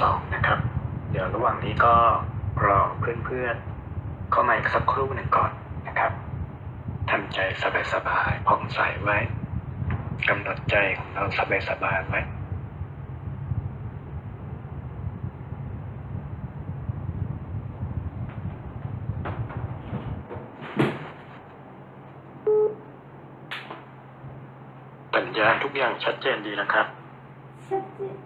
สองนะครับ เดี๋ยวระหว่างนี้ก็รอเพื่อนๆเข้ามาอีกสักครู่หนึ่งก่อนนะครับทำใจสบายๆผ่องใสไว้กำหนดใจของเราสบายๆไว้สัญญาณทุกอย่างชัดเจนดีนะครับ ชัดเจน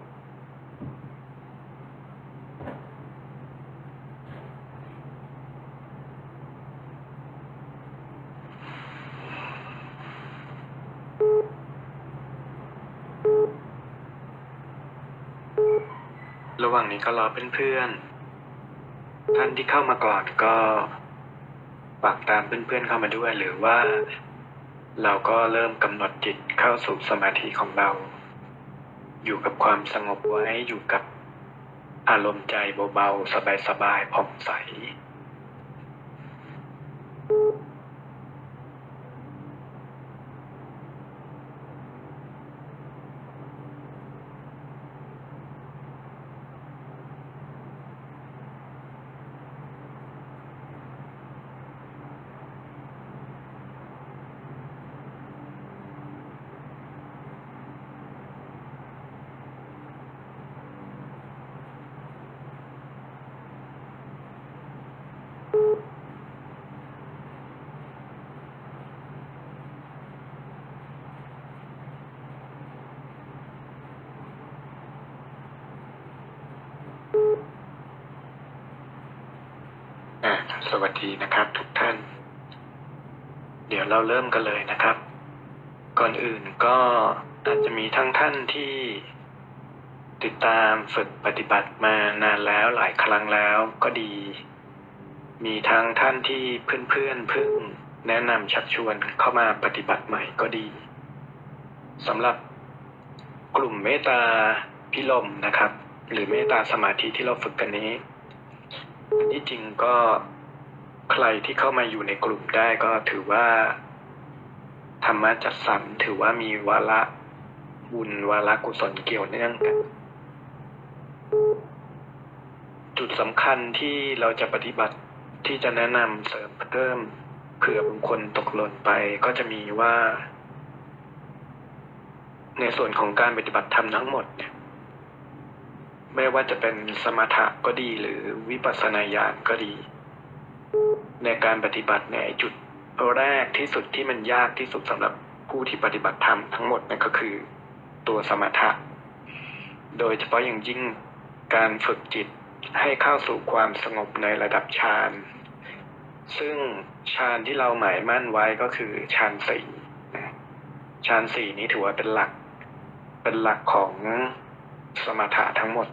ระหว่างนี้ ก็รอเพื่อนๆ ท่านที่เข้ามาก่อนก็ฝากตามเพื่อนๆเข้ามาด้วยหรือว่า เราก็เริ่มกำหนดจิตเข้าสู่สมาธิของเรา อยู่กับความสงบไว้อยู่กับอารมณ์ใจเบาๆ สบายๆผ่องใส อะีนะครับ ทุกท่าน เดี๋ยวเราเริ่มกันเลยนะครับ ก่อนอื่นก็อาจจะมีทั้งท่านที่ติดตามฝึกปฏิบัติมานานแล้วหลายครั้งแล้วก็ดี มีทั้งท่านที่เพื่อนๆเพิ่งแนะนำชักชวนเข้ามาปฏิบัติใหม่ก็ดีสำหรับกลุ่มเมตตาพิลมนะครับ หรือเมตตาสมาธิที่เราฝึกกันนี้ที่จริงก็ ใครที่เข้ามาอยู่ในกลุ่มได้ก็ถือว่า ธรรมะจัดสรรถือว่ามีวาระบุญวาระกุศลเกี่ยวเนื่องกัน จุดสำคัญที่เราจะปฏิบัติที่จะแนะนำเสริมเพิ่มเผื่อบางคนตกหล่นไปก็จะมีว่า ในส่วนของการปฏิบัติธรรมทั้งหมดเนี่ยไม่ว่าจะเป็นสมถะก็ดีหรือวิปัสสนาญาณก็ดี ในการปฏิบัติเนี่ยจุดแรกที่สุดที่มันยากที่สุดสำหรับผู้ที่ปฏิบัติธรรมทั้งหมดนั่นก็คือตัวสมถะ โดยเฉพาะอย่างยิ่งการฝึกจิตให้เข้าสู่ความสงบในระดับฌาน ซึ่งฌานที่เราหมายมั่นไว้ก็คือฌานสี่ฌานสี่นี้ถือว่าเป็นหลัก เป็นหลักของสมถะทั้งหมด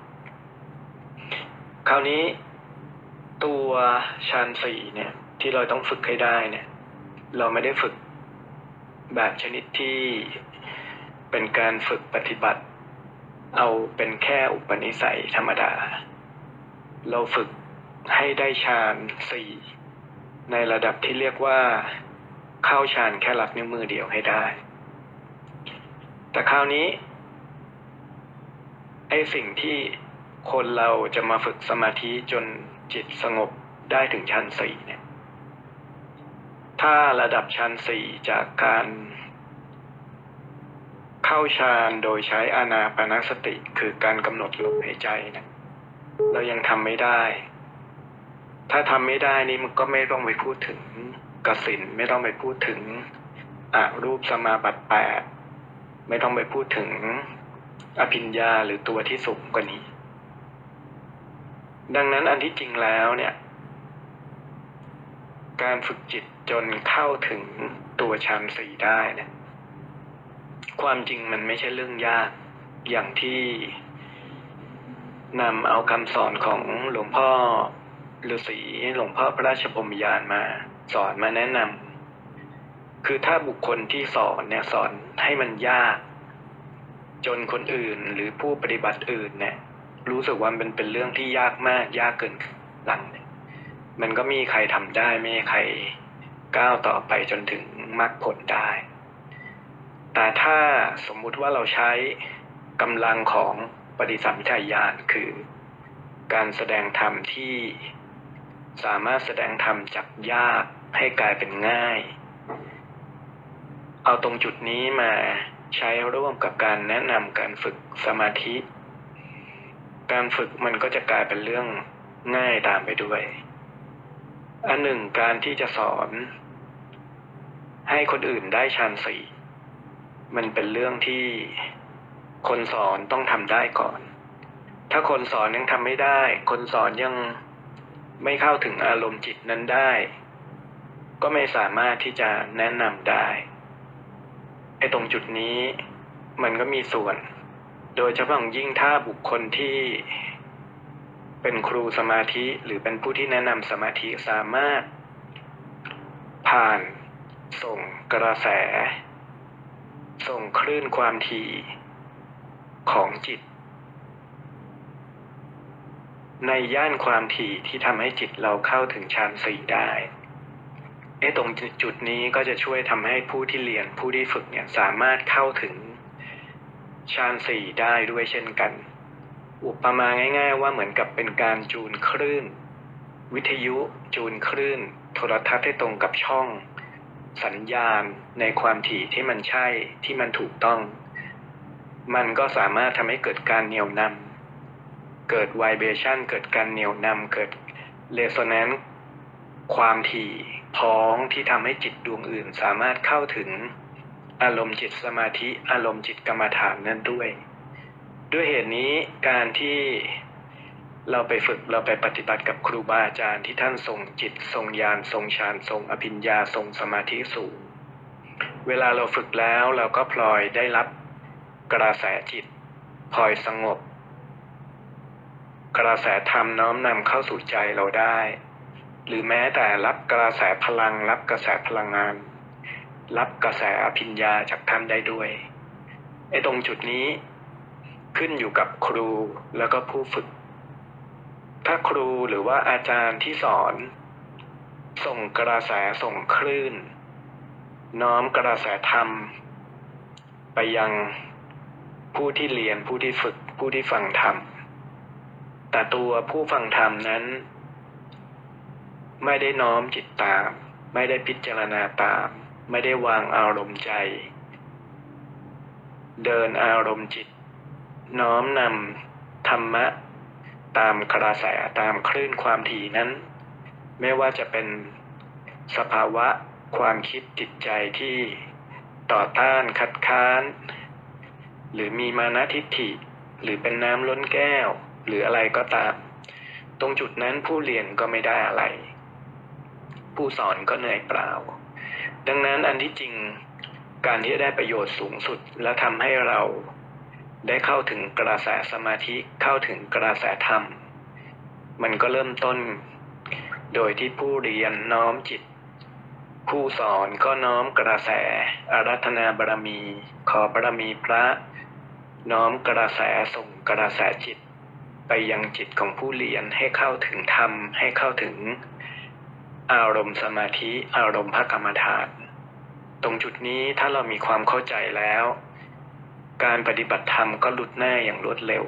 คราวนี้ ตัวฌานสี่เนี่ย ที่เราต้องฝึกให้ได้เนี่ย เราไม่ได้ฝึกแบบชนิดที่เป็นการฝึกปฏิบัติ เอาเป็นแค่อุปนิสัยธรรมดา เราฝึกให้ได้ฌานสี่ในระดับที่เรียกว่าเข้าฌานแค่หลักนิ้วมือเดียวให้ได้ แต่คราวนี้ไอ้สิ่งที่คนเราจะมาฝึกสมาธิจน จิตสงบได้ถึงชั้นสี่เนี่ยถ้าระดับชั้นสี่จากการ เข้าฌานโดยใช้อานาปานสติคือการกำหนดลมหายใจเนี่ยเรายังทำไม่ได้ ถ้าทำไม่ได้นี่มันก็ไม่ต้องไปพูดถึงกสินไม่ต้องไปพูดถึงอารูปสมาบัติแปดไม่ต้องไปพูดถึงอภิญญาหรือตัวที่สูงกว่านี้ ดังนั้นอันที่จริงแล้วเนี่ย การฝึกจิตจนเข้าถึงตัวฌานสี่ได้เนี่ยความจริงมันไม่ใช่เรื่องยากอย่างที่นำเอาคำสอนของหลวงพ่อฤาษีหลวงพ่อพระราชพรมยานมา สอนมาแนะนำคือถ้าบุคคลที่สอนเนี่ยสอนให้มันยาก จนคนอื่นหรือผู้ปฏิบัติอื่นเนี่ย รู้สึกว่ามันเป็นเรื่องที่ยากมาก ยากเกินหลัง มันก็มีใครทำได้ไม่ใครก้าวต่อไปจนถึงมรรคผลได้ แต่ถ้าสมมุติว่าเราใช้กำลังของปฏิสัมพิทายานคือการแสดงธรรมที่สามารถแสดงธรรมจากยากให้กลายเป็นง่าย เอาตรงจุดนี้มาใช้ร่วมกับการแนะนำการฝึกสมาธิ การฝึกมันก็จะกลายเป็นเรื่องง่ายตามไปด้วย อันหนึ่งการที่จะสอน ให้คนอื่นได้ฌานสี่มันเป็นเรื่องที่คนสอนต้องทำได้ก่อน ถ้าคนสอนยังทำไม่ได้ คนสอนยังไม่เข้าถึงอารมณ์จิตนั้นได้ ก็ไม่สามารถที่จะแนะนำได้ไอ้ตรงจุดนี้มันก็มีส่วน โดยเฉพาะยิ่งถ้าบุคคลที่เป็นครูสมาธิหรือเป็นผู้ที่แนะนำสมาธิสามารถ ผ่านส่งกระแส ส่งคลื่นความถี่ของจิต ในย่านความถี่ที่ทำให้จิตเราเข้าถึงฌานสี่ได้ไอ้ตรงจุดนี้ก็จะช่วยทำให้ผู้ที่เรียนผู้ที่ฝึกเนี่ยสามารถเข้าถึง ฌานสี่ได้ด้วยเช่นกัน อุปมาง่าย ๆ ว่าเหมือนกับเป็นการจูนคลื่น วิทยุจูนคลื่น โทรทัศน์ให้ตรงกับช่อง สัญญาณในความถี่ที่มันใช่ที่มันถูกต้อง มันก็สามารถทำให้เกิดการเหนี่ยวนำเกิดไวเบชันเกิดการเหนี่ยวนำเกิดเรโซแนนซ์ความถี่พ้องที่ทำให้จิตดวงอื่นสามารถเข้าถึง อารมณ์จิตสมาธิอารมณ์จิตกรรมฐานนั้นด้วย ด้วยเหตุนี้การที่เราไปฝึกเราไปปฏิบัติกับครูบาอาจารย์ที่ท่านทรงจิตทรงญาณทรงฌานทรงอภิญญาทรงสมาธิสูง เวลาเราฝึกแล้วเราก็พลอยได้รับกระแสจิตพลอยสงบ กระแสธรรมน้อมนำเข้าสู่ใจเราได้ หรือแม้แต่รับกระแสพลังรับกระแสพลังงาน รับกระแสอภิญญาจากท่านได้ด้วยไอ้ตรงจุดนี้ขึ้นอยู่กับครูแล้วก็ผู้ฝึก ถ้าครูหรือว่าอาจารย์ที่สอน ส่งกระแสส่งคลื่น น้อมกระแสธรรม ไปยังผู้ที่เรียนผู้ที่ฝึกผู้ที่ฟังธรรม แต่ตัวผู้ฟังธรรมนั้น ไม่ได้น้อมจิตตาม ไม่ได้พิจารณาตาม ไม่ได้วางอารมณ์ใจ เดินอารมณ์จิต น้อมนำธรรมะ ตามกระแสตามคลื่นความถี่นั้น ไม่ว่าจะเป็นสภาวะความคิดจิตใจที่ต่อต้านคัดค้าน หรือมีมานะทิฏฐิ หรือเป็นน้ำล้นแก้ว หรืออะไรก็ตาม ตรงจุดนั้นผู้เรียนก็ไม่ได้อะไร ผู้สอนก็เหนื่อยเปล่า ดังนั้นอันที่จริงการที่ได้ประโยชน์สูงสุดและทำให้เราได้เข้าถึงกระแสสมาธิเข้าถึงกระแสธรรม มันก็เริ่มต้น โดยที่ผู้เรียนน้อมจิต ผู้สอนก็น้อมกระแสอารัธนาบารมี ขอบารมีพระ น้อมกระแสส่งกระแสจิต ไปยังจิตของผู้เรียนให้เข้าถึงธรรมให้เข้าถึง อารมณ์สมาธิอารมณ์พระกรรมฐาน ตรงจุดนี้ถ้าเรามีความเข้าใจแล้ว การปฏิบัติธรรมก็หลุดแน่อย่างรวดเร็ว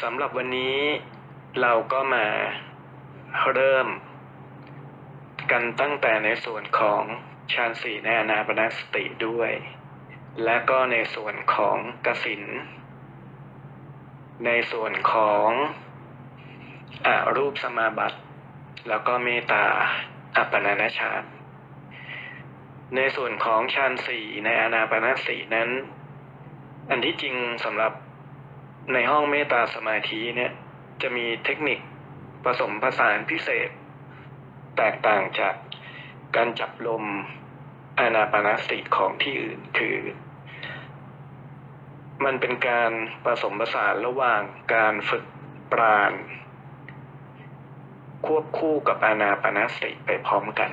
สำหรับวันนี้เราก็มาเริ่ม กันตั้งแต่ในส่วนของฌานสี่ในอนาปนสติด้วย และก็ในส่วนของกสินในส่วนของ อรูปสมาบัติแล้วก็เมตตาอัปปนานาฌานในส่วนของฌานสี่ในอนาปนสตินั้น อันที่จริงสำหรับในห้องเมตตาสมาธิเนี่ยจะมีเทคนิคผสมผสานพิเศษ แตกต่างจากการจับลมอานาปนาสติของที่อื่นคือ มันเป็นการผสมผสานระหว่างการฝึกปราณ ควบคู่กับอานาปนาสติไปพร้อมกัน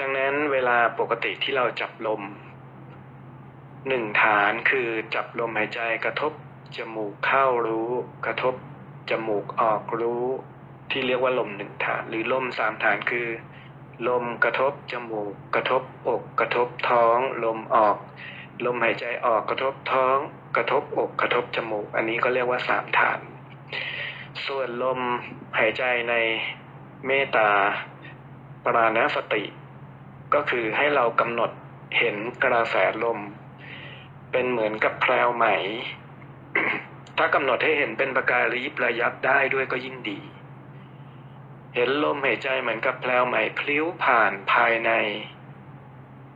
ดังนั้นเวลาปกติที่เราจับลมหนึ่งฐานคือจับลมหายใจกระทบจมูกเข้ารู้ กระทบจมูกออกรู้ ที่เรียกว่าลมหนึ่งฐาน หรือลมสามฐานคือ ลมกระทบจมูก กระทบอก กระทบท้อง ลมออก ลมหายใจออกกระทบท้อง กระทบอก กระทบจมูก อันนี้ก็เรียกว่าสามฐาน ส่วนลมหายใจในเมตตาปราณสติ ก็คือให้เรากำหนดเห็นกระแสลม เป็นเหมือนกับแพรวไหม ถ้ากำหนดให้เห็นเป็นประกายระยิบระยับได้ด้วยก็ยิ่งดี เห็นลมหายใจเหมือนกับแพรวไหมพลิ้วผ่านภายใน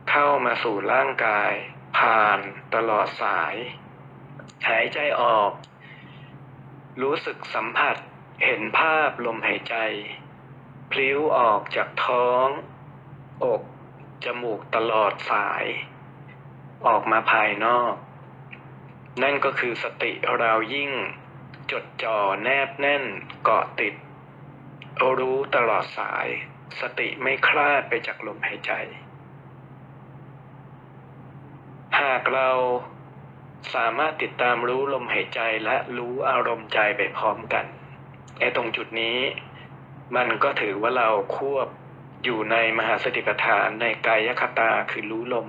เข้ามาสู่ร่างกาย ผ่านตลอดสาย หายใจออก รู้สึกสัมผัสเห็นภาพลมหายใจ พลิ้วออกจากท้อง อก จมูกตลอดสาย ออกมาภายนอก นั่นก็คือสติเรายิ่ง จดจ่อแนบแน่นเกาะติด รู้ตลอดสาย สติไม่คลาดไปจากลมหายใจ หากเรา สามารถติดตามรู้ลมหายใจและรู้อารมณ์ใจไปพร้อมกันไอ้ตรงจุดนี้ มันก็ถือว่าเราควบอยู่ในมหาสติปัฏฐานในกายคตาคือรู้ลม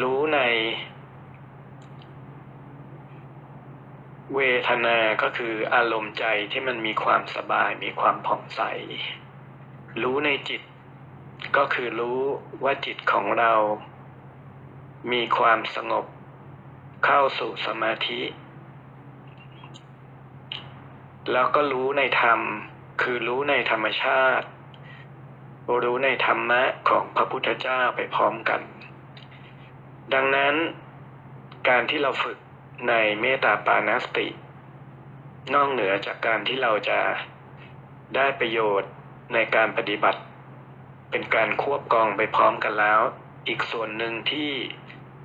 รู้ใน เวทนาก็คืออารมณ์ใจที่มันมีความสบายมีความผ่องใส รู้ในจิต ก็คือรู้ว่าจิตของเรา มีความสงบ เข้าสู่สมาธิ แล้วก็รู้ในธรรม คือรู้ในธรรมชาติ รู้ในธรรมะของพระพุทธเจ้าไปพร้อมกัน ดังนั้น การที่เราฝึกในเมตตาปานาสติ นอกเหนือจากการที่เราจะได้ประโยชน์ในการปฏิบัติ เป็นการควบกองไปพร้อมกันแล้ว อีกส่วนหนึ่งที่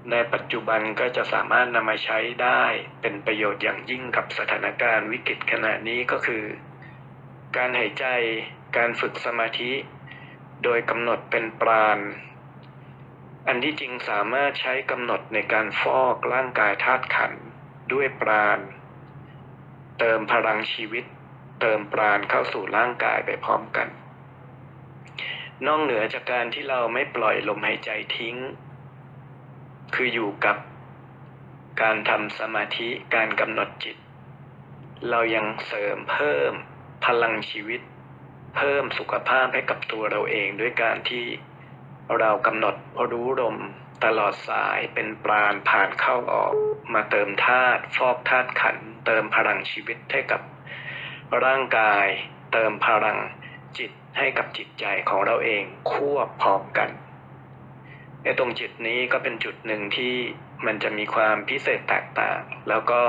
ในปัจจุบันก็จะสามารถนำมาใช้ได้เป็นประโยชน์อย่างยิ่งกับสถานการณ์วิกฤตขณะนี้ก็คือ การหายใจ การฝึกสมาธิ โดยกำหนดเป็นปราณ อันที่จริงสามารถใช้กำหนดในการฟอกร่างกายธาตุขันด้วยปราณ เติมพลังชีวิต เติมปราณเข้าสู่ร่างกายไปพร้อมกัน นอกเหนือจากการที่เราไม่ปล่อยลมหายใจทิ้ง คืออยู่กับการทำสมาธิการกำหนดจิต เรายังเสริมเพิ่มพลังชีวิต เพิ่มสุขภาพให้กับตัวเราเองด้วยการที่เรากำหนดรู้ลมตลอดสายเป็นปราณผ่านเข้าออก มาเติมธาตุฟอกธาตุขัน เติมพลังชีวิตให้กับร่างกาย เติมพลังจิตให้กับจิตใจของเราเองควบพร้อมกัน ในตรงจุดนี้ก็เป็นจุดหนึ่งที่มันจะมีความพิเศษแตกต่าง แล้วก็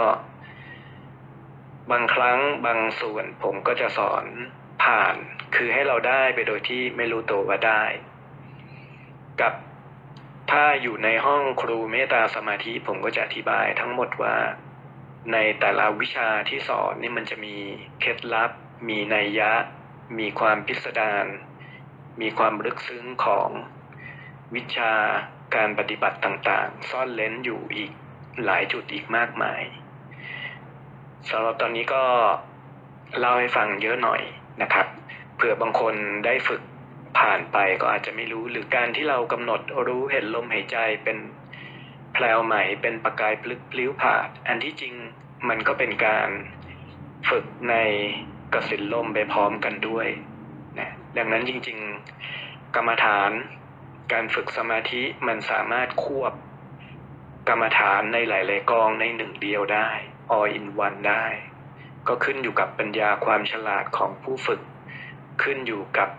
บางครั้งบางส่วนผมก็จะสอนผ่าน คือให้เราได้ไปโดยที่ไม่รู้ตัวว่าได้ กับถ้าอยู่ในห้องครูเมตตาสมาธิผมก็จะอธิบายทั้งหมดว่า ในแต่ละวิชาที่สอนนี่มันจะมีเคล็ดลับ มีนัยยะ มีความพิสดารมีความลึกซึ้งของ วิชาการปฏิบัติต่างๆ ซ่อนเล้นอยู่อีกหลายจุดอีกมากมายสำหรับตอนนี้ก็เล่าให้ฟังเยอะหน่อยนะครับเผื่อบางคนได้ฝึกผ่านไปก็อาจจะไม่รู้หรือการที่เรากำหนดรู้เห็นลมหายใจเป็นแพลวใหม่เป็นประกายพลึกพลิ้วผ่านอันที่จริงมันก็เป็นการฝึกในกสินลมไปพร้อมกันด้วยนะดังนั้นจริง ๆ กรรมฐาน การฝึกสมาธิมันสามารถควบกรรมฐานในหลาย ๆกองในหนึ่งเดียวได้ all in one ได้ ก็ขึ้นอยู่กับปัญญาความฉลาดของผู้ฝึก ขึ้นอยู่กับ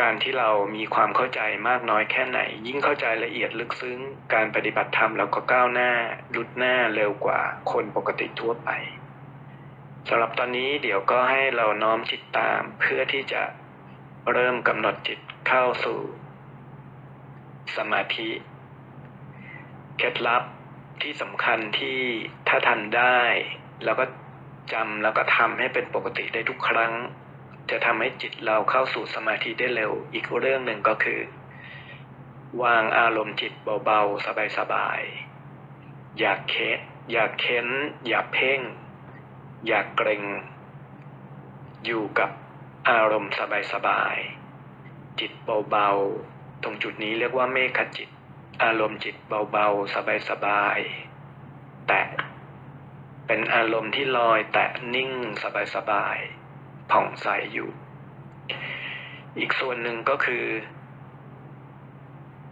การที่เรามีความเข้าใจมากน้อยแค่ไหน ยิ่งเข้าใจละเอียดลึกซึ้ง การปฏิบัติธรรมเราก็ก้าวหน้ารุดหน้าเร็วกว่าคนปกติทั่วไปสำหรับตอนนี้เดี๋ยวก็ให้เราน้อมจิตตามเพื่อที่จะเริ่มกำหนดจิตเข้าสู่ สมาธิ เคล็ดลับที่สำคัญที่ถ้าทันได้ แล้วก็จำแล้วก็ทำให้เป็นปกติได้ทุกครั้ง จะทำให้จิตเราเข้าสู่สมาธิได้เร็ว อีกเรื่องหนึ่งก็คือ วางอารมณ์จิตเบาๆ สบายๆ อย่าเค้อย่าเค้น อย่าเพ่ง อย่าเกรง อยู่กับอารมณ์สบายๆ จิตเบาๆ ตรงจุดนี้เรียกว่าเมฆจิต อารมณ์จิตเบาๆ สบายๆ แตะเป็นอารมณ์ที่ลอยแตะนิ่งสบายๆ ผ่องใสอยู่ อีกส่วนหนึ่งก็คือ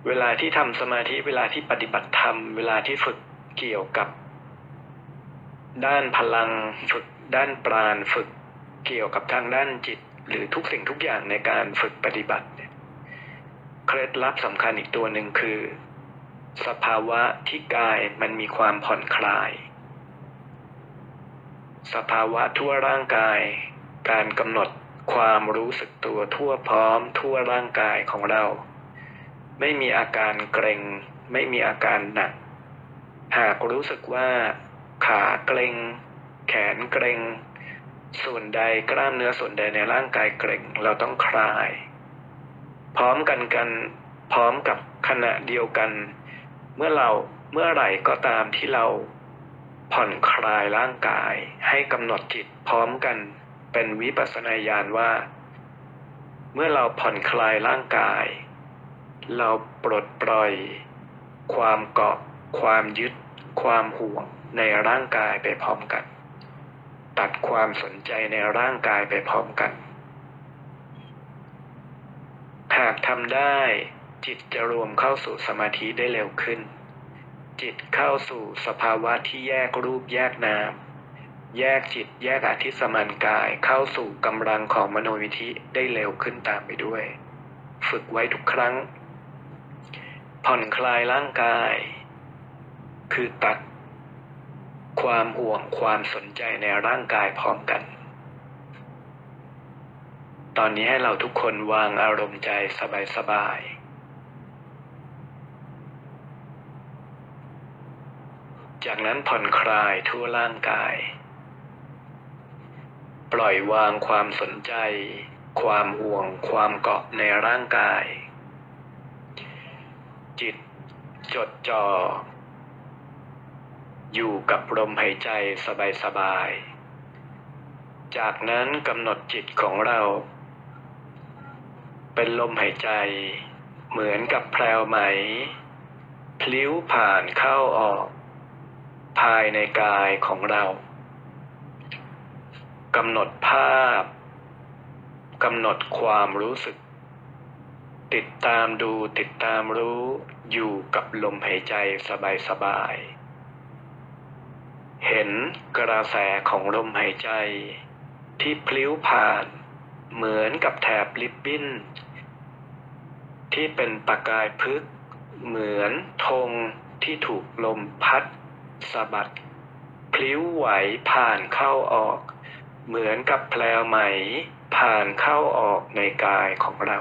เวลาที่ทำสมาธิเวลาที่ปฏิบัติธรรม เวลาที่ฝึกเกี่ยวกับ ด้านพลังฝึกด้านปราณฝึกเกี่ยวกับทางด้านจิต หรือทุกสิ่งทุกอย่างในการฝึกปฏิบัติ เคล็ดลับสำคัญอีกตัวหนึ่งคือ สภาวะที่กายมันมีความผ่อนคลาย สภาวะทั่วร่างกาย การกำหนดความรู้สึกตัวทั่วพร้อม ทั่วร่างกายของเรา ไม่มีอาการเกร็ง ไม่มีอาการหนัก หากรู้สึกว่า ขาเกร็ง แขนเกร็ง ส่วนใดกล้ามเนื้อส่วนใดในร่างกายเกร็ง เราต้องคลาย พร้อมกันกัน พร้อมกับขณะเดียวกัน เมื่อเราเมื่อไหร่ก็ตามที่เราผ่อนคลายร่างกาย ให้กำหนดจิตพร้อมกัน เป็นวิปัสสนาญาณว่า เมื่อเราผ่อนคลายร่างกาย เราปลดปล่อย ความเกาะ ความยึด ความห่วงในร่างกายไปพร้อมกัน ตัดความสนใจในร่างกายไปพร้อมกันากทำได้ จิตจะรวมเข้าสู่สมาธิได้เร็วขึ้น จิตเข้าสู่สภาวะที่แยกรูปแยกนามแยกจิตแยกอธิสมันกายเข้าสู่กำลังของมโนวิธิได้เร็วขึ้นตามไปด้วย ฝึกไว้ทุกครั้ง ผ่อนคลายร่างกาย คือตัด ความห่วงความสนใจในร่างกายพร้อมกัน ตอนนี้ให้เราทุกคนวางอารมณ์ใจสบายๆจากนั้นผ่อนคลายทั่วร่างกาย ปล่อยวางความสนใจ ความห่วง ความเกาะในร่างกาย จิตจดจ่อ อยู่กับลมหายใจสบายๆ จากนั้นกำหนดจิตของเรา เป็นลมหายใจ เหมือนกับแพรวไหม พลิ้วผ่านเข้าออก ภายในกายของเรากำหนดภาพกำหนดความรู้สึก ติดตามดูติดตามรู้อยู่กับลมหายใจสบายๆ เห็นกระแสของลมหายใจที่พลิ้วผ่าน เหมือนกับแถบลิบบิ้น ที่เป็นประกายพึก เหมือนธงที่ถูกลมพัดสะบัด พลิ้วไหวผ่านเข้าออก เหมือนกับแพลวไหมผ่านเข้าออกในกายของเรา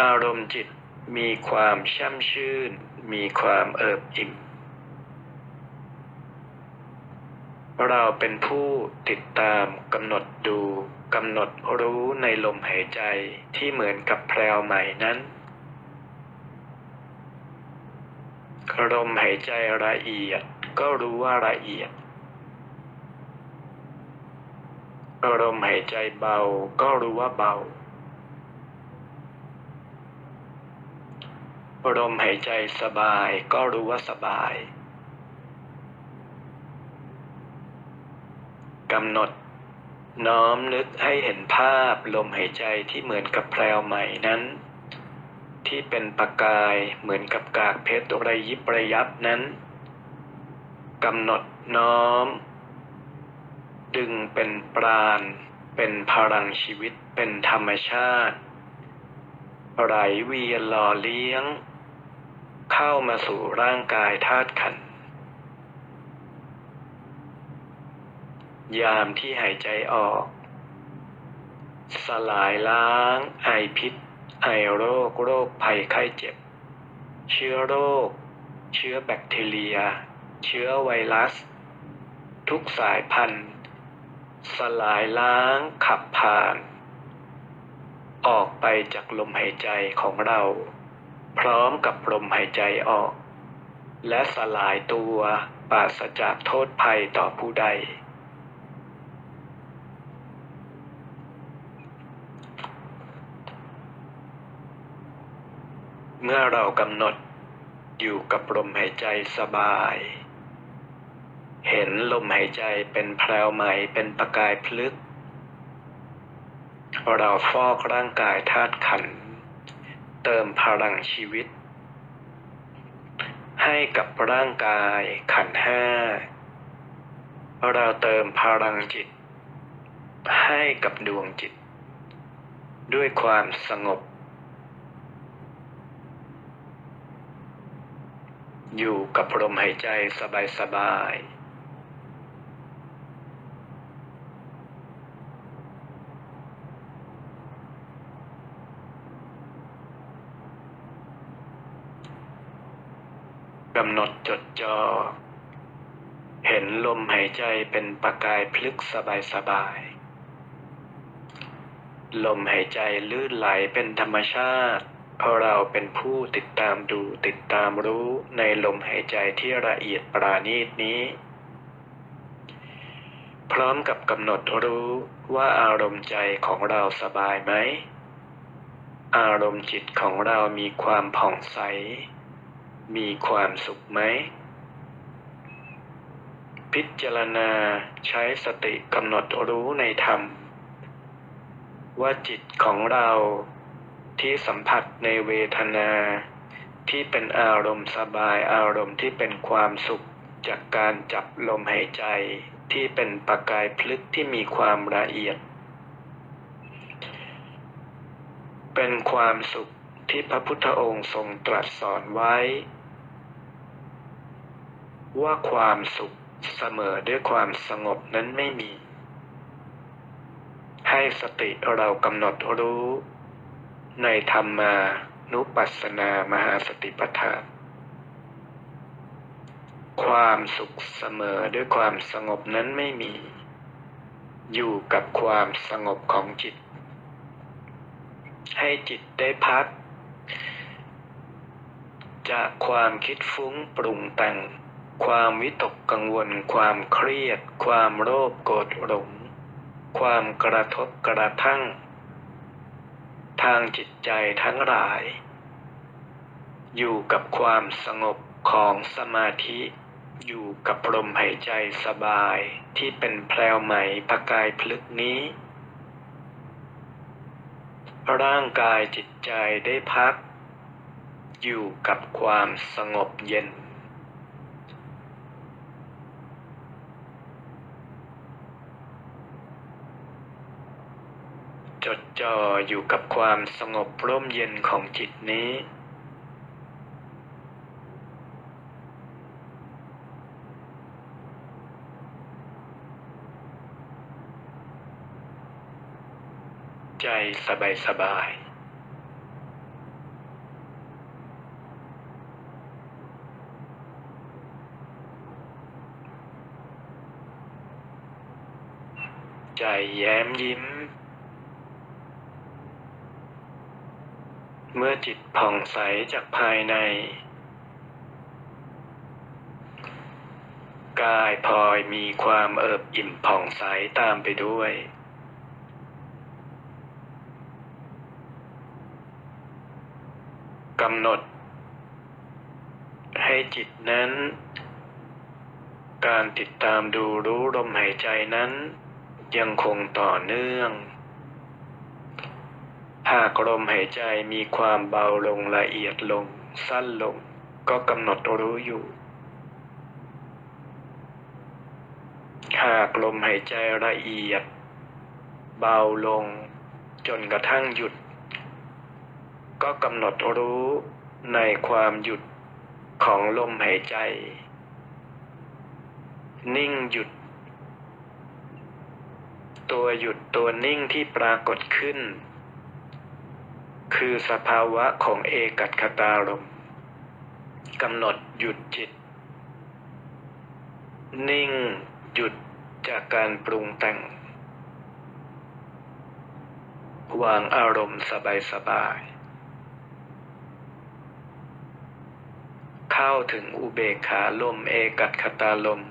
อารมณ์จิตมีความช่ำชื่น มีความเอิบอิ่ม เราเป็นผู้ติดตามกำหนดดู กำหนดรู้ในลมหายใจที่เหมือนกับแพรวใหม่นั้นลมหายใจละเอียดก็รู้ว่าละเอียดลมหายใจเบาก็รู้ว่าเบาลมหายใจสบายก็รู้ว่าสบาย กำหนด น้อมนึกให้เห็นภาพลมหายใจที่เหมือนกับแพรวใหม่นั้น ที่เป็นประกายเหมือนกับกากเพชรระยิบระยับนั้นกำหนดน้อม ดึงเป็นปราณ เป็นพลังชีวิตเป็นธรรมชาติไหลเวียนหล่อเลี้ยง เข้ามาสู่ร่างกายธาตุขันธ ยามที่หายใจออก สลายล้าง ไอพิษ ไอโรค โรคภัยไข้เจ็บ เชื้อโรค เชื้อแบคทีเรีย เชื้อไวรัส ทุกสายพันธุ์ สลายล้างขับผ่าน ออกไปจากลมหายใจของเรา พร้อมกับลมหายใจออก และสลายตัวปราศจากโทษภัยต่อผู้ใด เมื่อเรากำหนดอยู่กับลมหายใจสบาย เห็นลมหายใจเป็นแพรวไหมเป็นประกายพลึก เราฟอกร่างกายธาตุขัน เติมพลังชีวิต ให้กับร่างกายขันห้า เราเติมพลังจิต ให้กับดวงจิต ด้วยความสงบ อยู่กับลมหายใจสบายๆกำหนดจดจอ่อเห็นลมหายใจเป็นประกายพลึกสบายสบายๆลมหายใจลื่นไหลเป็นธรรมชาติ เพราะเราเป็นผู้ติดตามดูติดตามรู้ในลมหายใจที่ละเอียดปราณีตนี้ พร้อมกับกำหนดรู้ว่าอารมณ์ใจของเราสบายไหม อารมณ์จิตของเรามีความผ่องใส มีความสุขไหม พิจารณาใช้สติกำหนดรู้ในธรรม ว่าจิตของเรา ที่สัมผัสในเวทนา ที่เป็นอารมณ์สบายอารมณ์ที่เป็นความสุข จากการจับลมหายใจ ที่เป็นประกายพลึกที่มีความละเอียด เป็นความสุขที่พระพุทธองค์ทรงตรัสสอนไว้ ว่าความสุขเสมอด้วยความสงบนั้นไม่มี ให้สติเรากำหนดรู้ ในธรรมานุปัสสนามหาสติปัฏฐานความสุขเสมอด้วยความสงบนั้นไม่มี อยู่กับความสงบของจิต ให้จิตได้พัก จากความคิดฟุ้งปรุงแต่ง ความวิตกกังวล ความเครียด ความโลภโกรธหลง ความกระทบกระทั่ง ทางจิตใจทั้งหลาย อยู่กับความสงบของสมาธิ อยู่กับลมหายใจสบายที่เป็นแพลวไหมประกายพลึกนี้ ร่างกายจิตใจได้พัก อยู่กับความสงบเย็น จดจ่ออยู่กับความสงบร่มเย็นของจิตนี้ ใจสบายสบายใจแย้มยิ้ม เมื่อจิตผ่องใสจากภายใน กายพลอยมีความเอิบอิ่มผ่องใสตามไปด้วย กำหนด ให้จิตนั้น การติดตามดูรู้ลมหายใจนั้น ยังคงต่อเนื่อง หากลมหายใจมีความเบาลงละเอียดลง สั้นลง ก็กำหนดรู้อยู่ หากลมหายใจละเอียด เบาลง จนกระทั่งหยุด ก็กำหนดรู้ในความหยุดของลมหายใจ นิ่งหยุด ตัวหยุดตัวนิ่งที่ปรากฏขึ้น คือสภาวะของเอกัตคตารมกำหนดหยุดจิต นิ่งหยุดจากการปรุงแต่ง วางอารมณ์สบายๆเข้าถึงอุเบกขาลมเอกัตคตารมณ์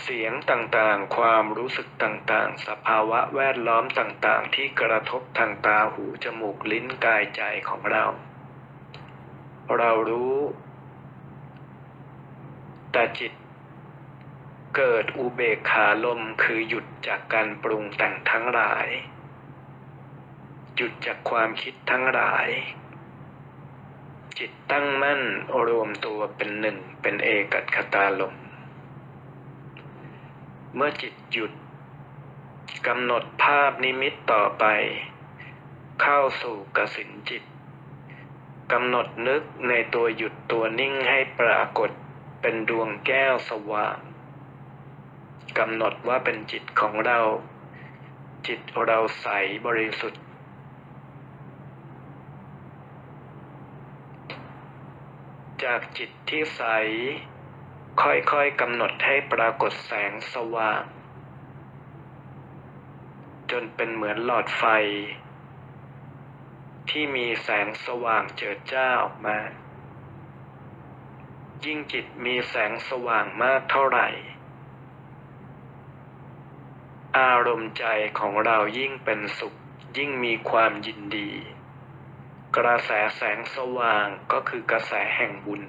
เสียงต่างๆ ความรู้สึกต่างๆ สภาวะแวดล้อมต่างๆ ที่กระทบทางตาหู จมูกลิ้นกายใจของเรา เรารู้ แต่จิต เกิดอุเบกขาลมคือหยุดจากการปรุงแต่งทั้งหลาย หยุดจากความคิดทั้งหลาย จิตตั้งมั่นรวมตัวเป็นหนึ่งเป็นเอกัตคตาลม เมื่อจิตหยุดกำหนดภาพนิมิตต่อไป เข้าสู่กสินจิตกำหนดนึกในตัวหยุดตัวนิ่งให้ปรากฏเป็นดวงแก้วสว่างกำหนดว่าเป็นจิตของเรา จิตเราใสบริสุทธิ์ จากจิตที่ใส ค่อยๆกำหนดให้ปรากฏแสงสว่าง จนเป็นเหมือนหลอดไฟ ที่มีแสงสว่างเจิดจ้าออกมา ยิ่งจิตมีแสงสว่างมากเท่าไหร่ อารมณ์ใจของเรายิ่งเป็นสุข ยิ่งมีความยินดี กระแสแสงสว่างก็คือกระแสแห่งบุญ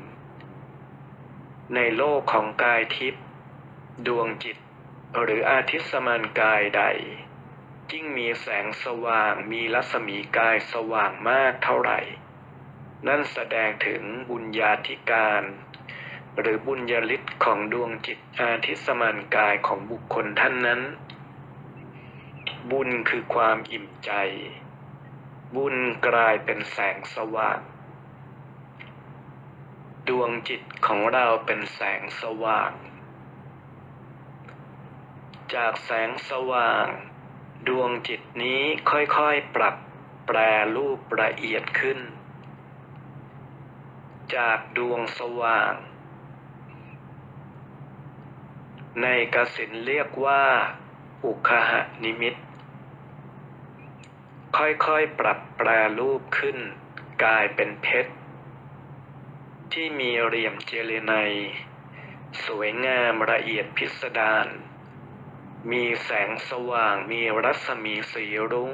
ในโลกของกายทิพย์ดวงจิต หรืออาทิตสมานกายใด ยิ่งมีแสงสว่างมีรัศมีกายสว่างมากเท่าไหร่ นั่นแสดงถึงบุญญาธิการ หรือบุญญาฤทธิ์ของดวงจิตอาทิตสมานกายของบุคคลท่านนั้น บุญคือความอิ่มใจ บุญกลายเป็นแสงสว่าง ดวงจิตของเราเป็นแสงสว่าง จากแสงสว่าง ดวงจิตนี้ค่อยๆปรับแปรรูปละเอียดขึ้น จากดวงสว่าง ในกสินเรียกว่า อุคหะนิมิต ค่อยๆปรับแปรรูปขึ้น กลายเป็นเพชร ที่มีเหลี่ยมเจเลไนสวยงามละเอียดพิสดารมีแสงสว่างมีรัศมีสีรุง้ง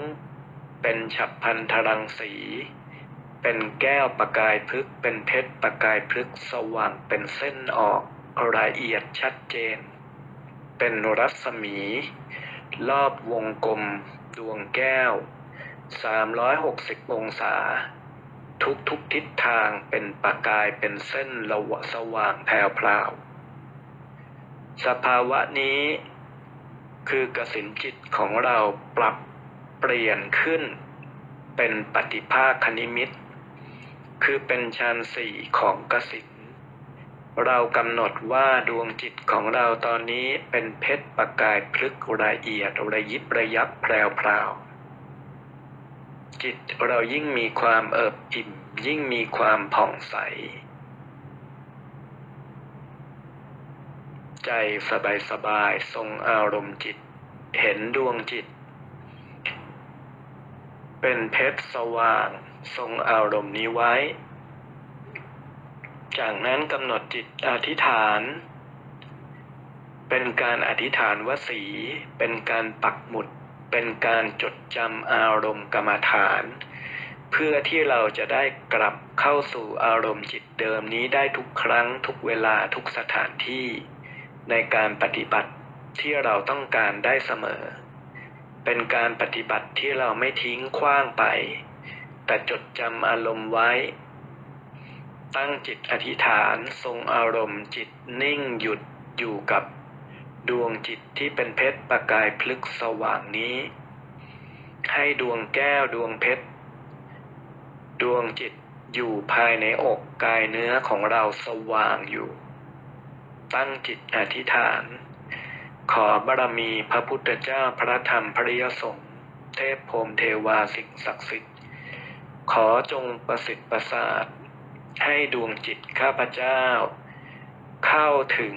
เป็นฉับพันธรังสี เป็นแก้วประกายพฤกเป็นเพชรประกายพฤกสว่างเป็นเส้นออกละเอียดชัดเจน เป็นรัศมี รอบวงกลม ดวงแก้ว 360 องศา ทุกทุกทิศทางเป็นประกายเป็นเส้นระวะสว่างแผ่วพราว สภาวะนี้คือกสินจิตของเราปรับเปลี่ยนขึ้น เป็นปฏิภาคนิมิต คือเป็นฌานสี่ของกสินเรากำหนดว่าดวงจิตของเราตอนนี้เป็นเพชรประกายพลึกละเอียดระยิบระยับแพรวพราว จิตเรายิ่งมีความเอิบอิ่ม ยิ่งมีความผ่องใส ใจสบายสบายทรงอารมณ์จิต เห็นดวงจิต เป็นเพชรสว่าง ทรงอารมณ์นี้ไว้ จากนั้นกำหนดจิตอธิษฐานเป็นการอธิษฐานวสี เป็นการปักหมุด เป็นการจดจำอารมณ์กรรมฐาน เพื่อที่เราจะได้กลับเข้าสู่อารมณ์จิตเดิมนี้ได้ทุกครั้งทุกเวลาทุกสถานที่ ในการปฏิบัติที่เราต้องการได้เสมอ เป็นการปฏิบัติที่เราไม่ทิ้งขว้างไป แต่จดจำอารมณ์ไว้ ตั้งจิตอธิษฐานทรงอารมณ์จิตนิ่งหยุดอยู่กับ ดวงจิตที่เป็นเพชรประกายพลึกสว่างนี้ ให้ดวงแก้วดวงเพชร ดวงจิตอยู่ภายในอกกายเนื้อของเราสว่างอยู่ ตั้งจิตอธิษฐาน ขอบารมีพระพุทธเจ้าพระธรรมพระยสงฆ์เทพพรมเทวาสิ่งศักดิ์สิทธิ์ ขอจงประสิทธิ์ประสาทให้ดวงจิตข้าพเจ้า เข้าถึง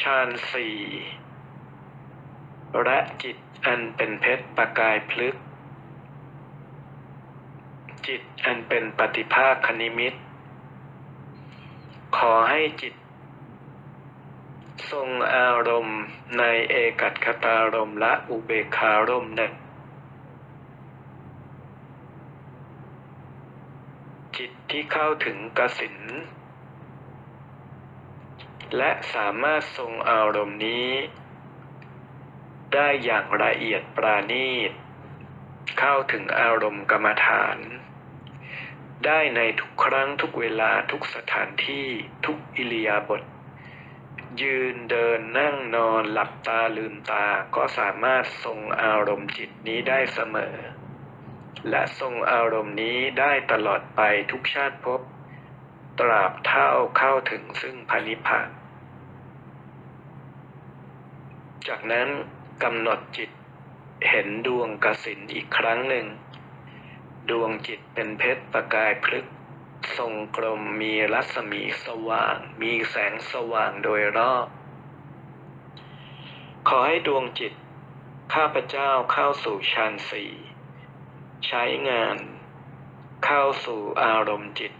ฌานสี่และจิตอันเป็นเพชรประกายพลึก จิตอันเป็นปฏิภาคนิมิต ขอให้จิต ทรงอารมณ์ในเอกัตคตารมและอุเบกขารมณ์นั้นจิตที่เข้าถึงกสิน และสามารถทรงอารมณ์นี้ ได้อย่างละเอียดปราณีต เข้าถึงอารมณ์กรรมฐาน ได้ในทุกครั้งทุกเวลาทุกสถานที่ทุกอิริยาบถยืนเดินนั่งนอนหลับตาลืมตาก็สามารถทรงอารมณ์จิตนี้ได้เสมอ และทรงอารมณ์นี้ได้ตลอดไปทุกชาติภพ ตราบเท่าเข้าถึงซึ่งพระนิพพาน จากนั้นกำหนดจิตเห็นดวงกสินอีกครั้งหนึ่ง ดวงจิตเป็นเพชรประกายพลึก ทรงกลมมีรัศมีสว่าง มีแสงสว่างโดยรอบ ขอให้ดวงจิต ข้าพเจ้าเข้าสู่ฌานสี่ ใช้งาน เข้าสู่อารมณ์จิต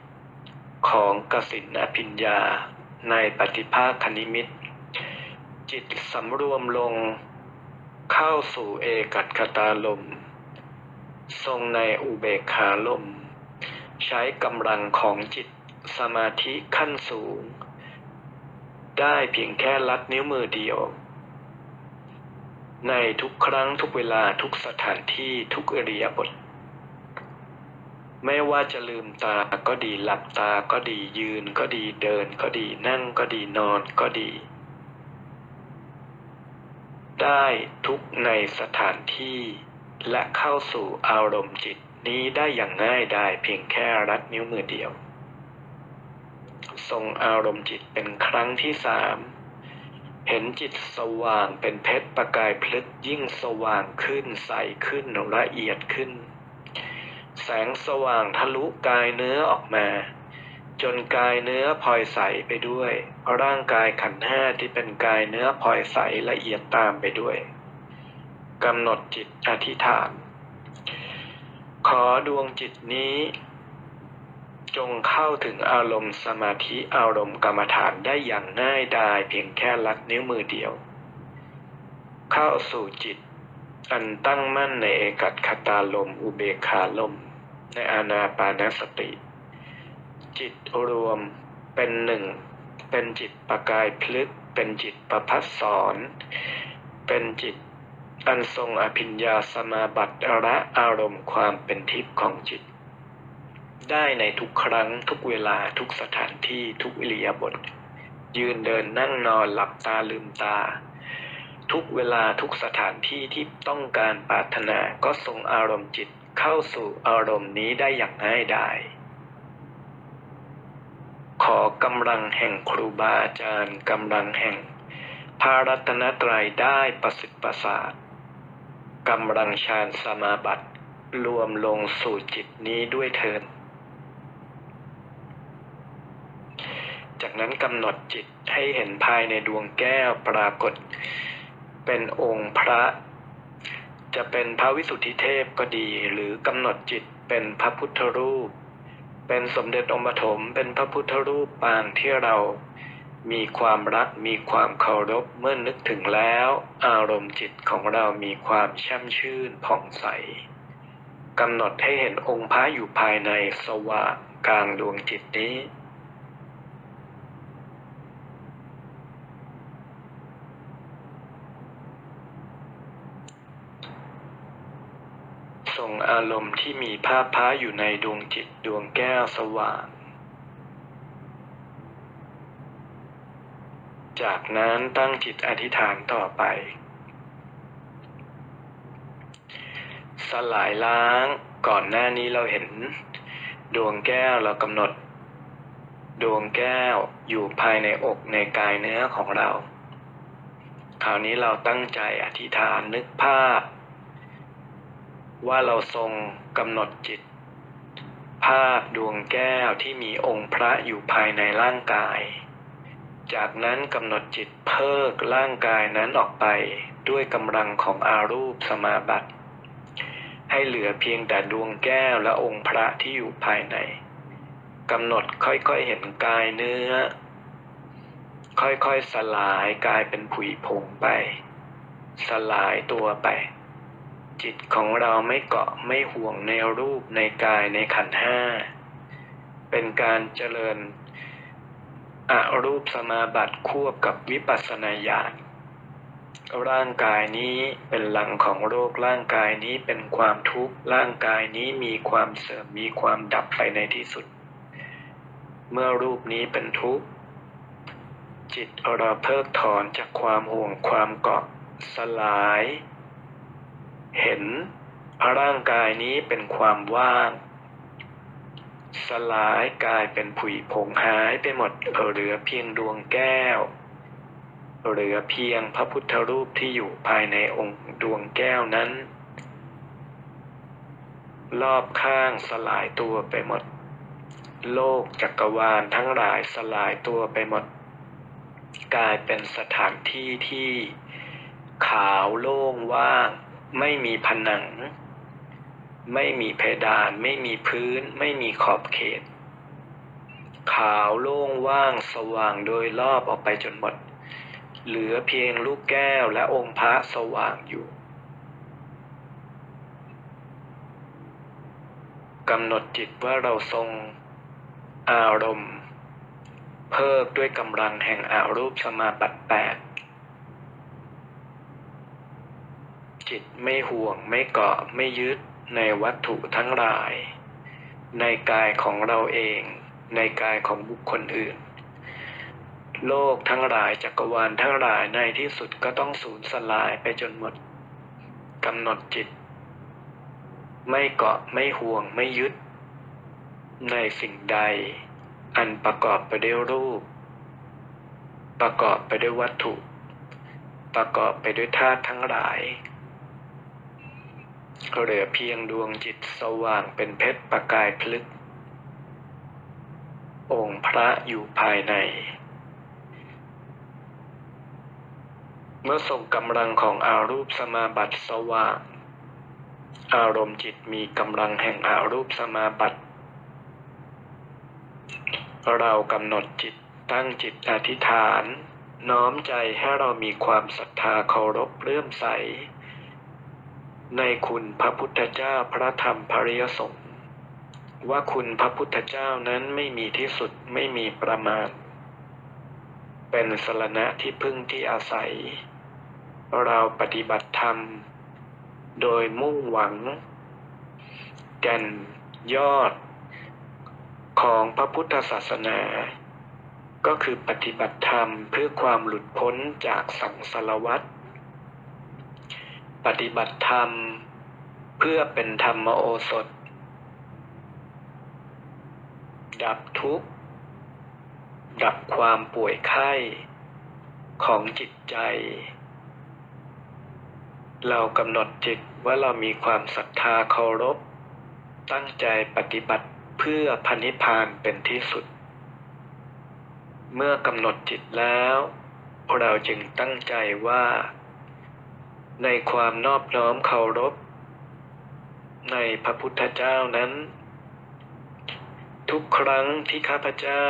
ของกสินอภิญญา ในปฏิภาคคณิมิต จิตสำรวมลง เข้าสู่เอกัตคตาลม ทรงในอุเบกขาลม ใช้กำลังของจิตสมาธิขั้นสูง ได้เพียงแค่ลัดนิ้วมือเดียว ในทุกครั้งทุกเวลาทุกสถานที่ทุกอริยบท ไม่ว่าจะลืมตาก็ดีหลับตาก็ดียืนก็ดีเดินก็ดีนั่งก็ดีนอนก็ดี ได้ทุกในสถานที่ และเข้าสู่อารมณ์จิตนี้ได้อย่างง่ายได้เพียงแค่รัดนิ้วมือเดียว ทรงอารมณ์จิตเป็นครั้งที่สามเห็นจิตสว่างเป็นเพชรประกายพลึกยิ่งสว่างขึ้นใสขึ้นละเอียดขึ้น แสงสว่างทะลุกายเนื้อออกมา จนกายเนื้อพลอยใสไปด้วย ร่างกายขันห้าที่เป็นกายเนื้อพลอยใสละเอียดตามไปด้วยกำหนดจิตอธิษฐาน ขอดวงจิตนี้ จงเข้าถึงอารมณ์สมาธิอารมณ์กรรมฐานได้อย่างง่ายดายเพียงแค่ลัดนิ้วมือเดียว เข้าสู่จิตอันตั้งมั่นในเอกัตคตาลม อุเบกขาลม ในอานาปานสติ จิตรวมเป็นหนึ่ง เป็นจิตประกายพลึก เป็นจิตประพัสสอนเป็นจิตอันทรงอภิญญาสมาบัติระอารมณ์ความเป็นทิพย์ของจิต ได้ในทุกครั้งทุกเวลาทุกสถานที่ทุกอิริยาบถยืนเดินนั่งนอนหลับตาลืมตา ทุกเวลาทุกสถานที่ที่ต้องการปรารถนาก็ทรงอารมณ์จิต เข้าสู่อารมณ์นี้ได้อย่างง่ายดายขอกำลังแห่งครูบาอาจารย์กำลังแห่งพารัตนตรัยได้ประสิทธิ์ประสาทกำลังฌานสมาบัติรวมลงสู่จิตนี้ด้วยเทินจากนั้นกำหนดจิตให้เห็นภายในดวงแก้วปรากฏ เป็นองค์พระ จะเป็นพระวิสุทธิเทพก็ดี หรือกำหนดจิตเป็นพระพุทธรูป เป็นสมเด็จองค์ปฐมเป็นพระพุทธรูปปางที่เรามีความรักมีความเคารพเมื่อนึกถึงแล้ว อารมณ์จิตของเรามีความช่ำชื่นผ่องใสกำหนดให้เห็นองค์พระอยู่ภายในสว่างกลางดวงจิตนี้ส่ง อารมณ์ที่มีภาพพระอยู่ในดวงจิตดวงแก้วสว่าง จากนั้นตั้งจิตอธิษฐานต่อไป สลายล้างก่อนหน้านี้เราเห็น ดวงแก้วเรากำหนด ดวงแก้วอยู่ภายในอกในกายเนื้อของเรา คราวนี้เราตั้งใจอธิษฐานนึกภาพ ว่าเราทรงกำหนดจิต ภาพดวงแก้วที่มีองค์พระอยู่ภายในร่างกาย จากนั้นกำหนดจิตเพิกร่างกายนั้นออกไปด้วยกำลังของอารูปสมาบัติ ให้เหลือเพียงแต่ดวงแก้วและองค์พระที่อยู่ภายในกำหนดค่อยๆเห็นกายเนื้อ ค่อยๆสลายกลายเป็นผุยผงไป สลายตัวไป จิตของเราไม่เกาะไม่ห่วงในรูปในกายในขันห้า เป็นการเจริญอรูปสมาบัติควบกับวิปัสสนาญาณร่างกายนี้เป็นหลังของโรคร่างกายนี้เป็นความทุกข์ร่างกายนี้มีความเสื่อมมีความดับไปในที่สุด เมื่อรูปนี้เป็นทุกข์ จิตเราเพิกถอนจากความห่วงความเกาะสลาย เห็นร่างกายนี้เป็นความว่าง สลายกลายเป็นผุยผงหายไปหมดเหลือเพียงดวงแก้ว เหลือเพียงพระพุทธรูปที่อยู่ภายในองค์ดวงแก้วนั้น รอบข้างสลายตัวไปหมด โลกจักรวาลทั้งหลายสลายตัวไปหมด กลายเป็นสถานที่ที่ขาวโล่งว่าง ไม่มีผนัง ไม่มีเพดาน ไม่มีพื้น ไม่มีขอบเขต ขาวโล่งว่างสว่างโดยรอบออกไปจนหมด เหลือเพียงลูกแก้วและองค์พระสว่างอยู่กำหนดจิตว่าเราทรงอารมณ์ เพิกด้วยกำลังแห่งอารูปสมาบัติแปด จิตไม่ห่วงไม่เกาะไม่ยึดในวัตถุทั้งหลาย ในกายของเราเอง ในกายของบุคคลอื่น โลกทั้งหลายจักรวาลทั้งหลายในที่สุดก็ต้องสูญสลายไปจนหมดกำหนดจิต ไม่เกาะไม่ห่วงไม่ยึด ในสิ่งใด อันประกอบไปด้วยรูป ประกอบไปด้วยวัตถุ ประกอบไปด้วยธาตุทั้งหลาย เหลือเพียงดวงจิตสว่างเป็นเพชรประกายพลึก องค์พระอยู่ภายใน เมื่อส่งกำลังของอารูปสมาบัติสว่าง อารมณ์จิตมีกำลังแห่งอารูปสมาบัติ เรากำหนดจิตตั้งจิตอธิษฐาน น้อมใจให้เรามีความศรัทธาเคารพเลื่อมใส ในคุณพระพุทธเจ้าพระธรรมพระริยสงฆ์ว่าคุณพระพุทธเจ้านั้นไม่มีที่สุดไม่มีประมาณ เป็นสรณะที่พึ่งที่อาศัย เราปฏิบัติธรรม โดยมุ่งหวัง แก่นยอด ของพระพุทธศาสนา ก็คือปฏิบัติธรรมเพื่อความหลุดพ้นจากสังสารวัฏ ปฏิบัติธรรม เพื่อเป็นธรรมโอสถ ดับทุกข์ ดับความป่วยไข้ของจิตใจ เรากำหนดจิตว่าเรามีความศรัทธาเคารพ ตั้งใจปฏิบัติเพื่อพันิพานเป็นที่สุด เมื่อกำหนดจิตแล้ว เราจึงตั้งใจว่า ในความนอบน้อมเคารพ ในพระพุทธเจ้านั้น ทุกครั้งที่ข้าพเจ้า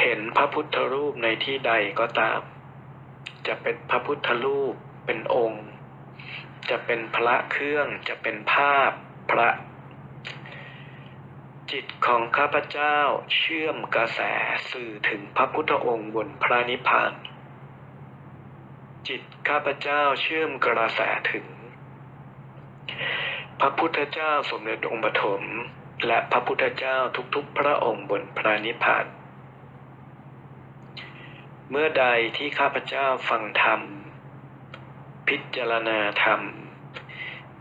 เห็นพระพุทธรูปในที่ใดก็ตาม จะเป็นพระพุทธรูปเป็นองค์ จะเป็นพระเครื่องจะเป็นภาพพระ จิตของข้าพเจ้าเชื่อมกระแสสื่อถึงพระพุทธองค์บนพระนิพพาน จิตข้าพเจ้าเชื่อมกระแสถึง พระพุทธเจ้าสมเด็จองค์ปฐมและพระพุทธเจ้าทุกๆ พระองค์บนพระนิพพานเมื่อใดที่ข้าพเจ้าฟังธรรม พิจารณาธรรม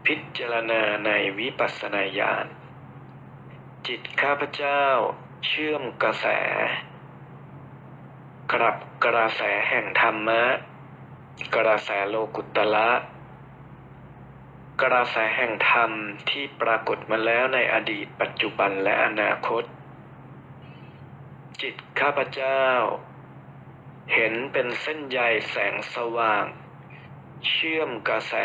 พิจารณาในวิปัสสนาญาณจิตข้าพเจ้าเชื่อมกระแส กลับกระแสแห่งธรรมะ กระแสโลกุตละ กระแสแห่งธรรมที่ปรากฏมาแล้วในอดีตปัจจุบันและอนาคต จิตข้าพเจ้า เห็นเป็นเส้นใยแสงสว่าง เชื่อมกระแส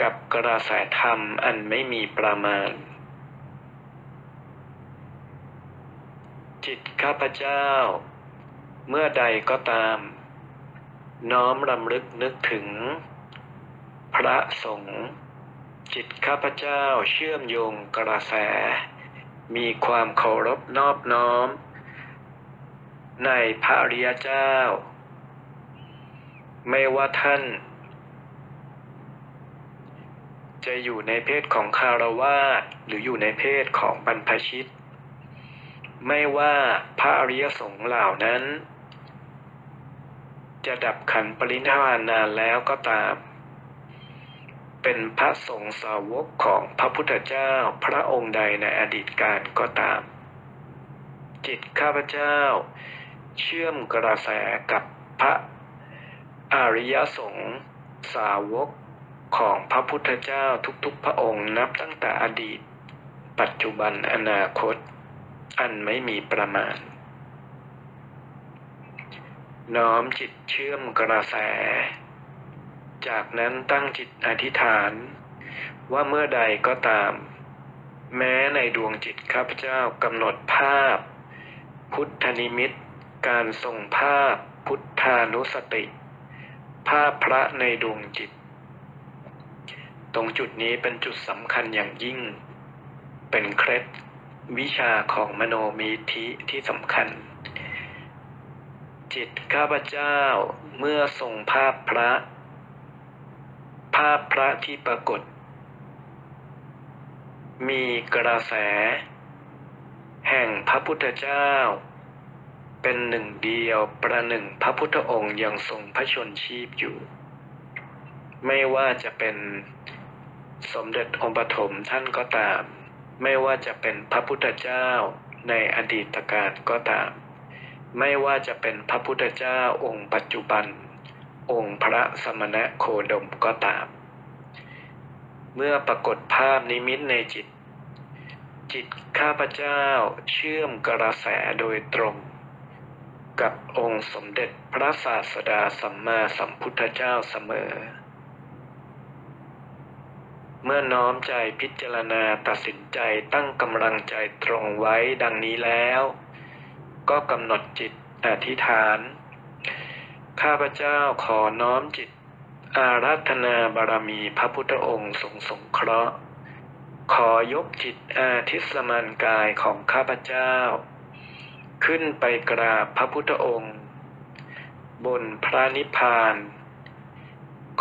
กับกระแสธรรมอันไม่มีประมาณ จิตข้าพเจ้า เมื่อใดก็ตาม น้อมรำลึกนึกถึง พระสงฆ์จิตข้าพเจ้าเชื่อมโยงกระแส มีความเคารพนอบน้อม ในพระริยเจ้า ไม่ว่าท่าน จะอยู่ในเพศของคารวาสหรืออยู่ในเพศของบรรพชิต ไม่ว่าพระอริยสงฆ์เหล่านั้น จะดับขันปรินิพพานนานแล้วก็ตาม เป็นพระสงฆ์สาวกของพระพุทธเจ้าพระองค์ใดในอดีตการก็ตาม จิตข้าพเจ้า เชื่อมกระแสกับพระอริยสงฆ์สาวกของพระพุทธเจ้าทุกๆพระองค์นับตั้งแต่อดีต ปัจจุบันอนาคต อันไม่มีประมาณ น้อมจิตเชื่อมกระแส จากนั้นตั้งจิตอธิษฐาน ว่าเมื่อใดก็ตาม แม้ในดวงจิตข้าพเจ้ากำหนดภาพ พุทธนิมิต การทรงภาพพุทธานุสติ ภาพพระในดวงจิต ตรงจุดนี้เป็นจุดสำคัญอย่างยิ่ง เป็นเคล็ดวิชาของมโนมีธิที่สำคัญ จิตข้าพเจ้าเมื่อทรงภาพพระ ภาพพระที่ปรากฏ มีกระแส แห่งพระพุทธเจ้า เป็นหนึ่งเดียวประหนึ่งพระพุทธองค์ยังทรงพระชนชีพอยู่ ไม่ว่าจะเป็นสมเด็จองค์ปฐมท่านก็ตาม ไม่ว่าจะเป็นพระพุทธเจ้าในอดีตการก็ตาม ไม่ว่าจะเป็นพระพุทธเจ้าองค์ปัจจุบัน องค์พระสมณะโคดมก็ตาม เมื่อปรากฏภาพนิมิตในจิต จิตข้าพเจ้าเชื่อมกระแสโดยตรง กับองค์สมเด็จพระศาสดาสัมมาสัมพุทธเจ้าเสมอ เมื่อน้อมใจพิจารณาตัดสินใจตั้งกำลังใจตรงไว้ดังนี้แล้ว ก็กำหนดจิตอธิษฐาน ข้าพเจ้าขอน้อมจิต อาราธนาบารมีพระพุทธองค์ทรงสงเคราะห์ ขอยกจิตอาทิสมานกายของข้าพเจ้า ขึ้นไปกราบพระพุทธองค์ บนพระนิพพาน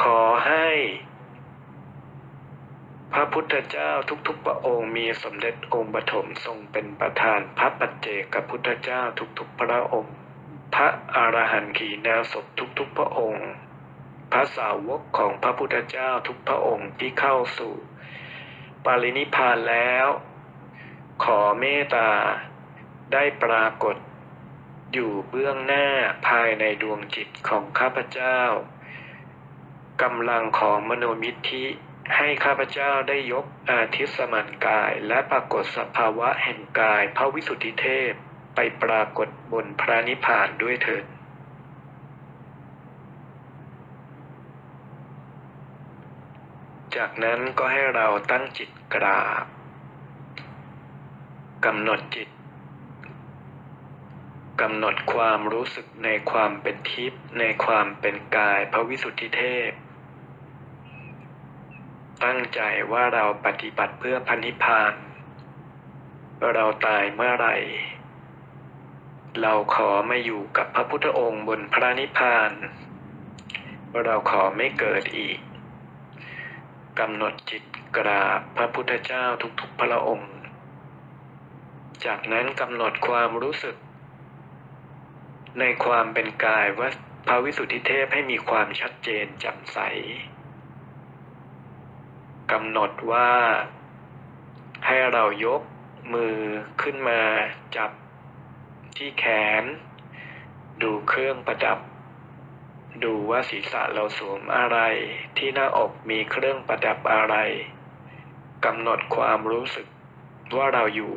ขอให้ พระพุทธเจ้าทุกๆพระองค์มีสมเด็จองค์ปฐมทรงเป็นประธาน พระปัจเจกพุทธเจ้าทุกๆพระองค์ พระอรหันต์ขีณาสพทุกๆพระองค์ พระสาวกของพระพุทธเจ้าทุกพระองค์ที่เข้าสู่ ปารินิพพานแล้ว ขอเมตตาได้ปรากฏ อยู่เบื้องหน้าภายในดวงจิตของข้าพเจ้ากำลังของมโนมิทธิ ให้ข้าพเจ้าได้ยกอาทิสมันกายและปรากฏสภาวะแห่งกายพระวิสุทธิเทพไปปรากฏบนพระนิพพานด้วยเถิด จากนั้นก็ให้เราตั้งจิตกราบกำหนดจิตกำหนดความรู้สึกในความเป็นทิพย์ในความเป็นกายพระวิสุทธิเทพ ตั้งใจว่าเราปฏิบัติเพื่อพันิพพาน เราตายเมื่อไหร่ เราขอมาอยู่กับพระพุทธองค์บนพระนิพพาน เราขอไม่เกิดอีกกำหนดจิตกราบพระพุทธเจ้าทุกๆพระองค์ จากนั้นกำหนดความรู้สึก ในความเป็นกายว่าพระวิสุทธิเทพให้มีความชัดเจนแจ่มใส กำหนดว่า ให้เรายกมือขึ้นมาจับที่แขน ดูเครื่องประดับ ดูว่าศีรษะเราสวมอะไร ที่หน้าอกมีเครื่องประดับอะไรกำหนดความรู้สึกว่าเราอยู่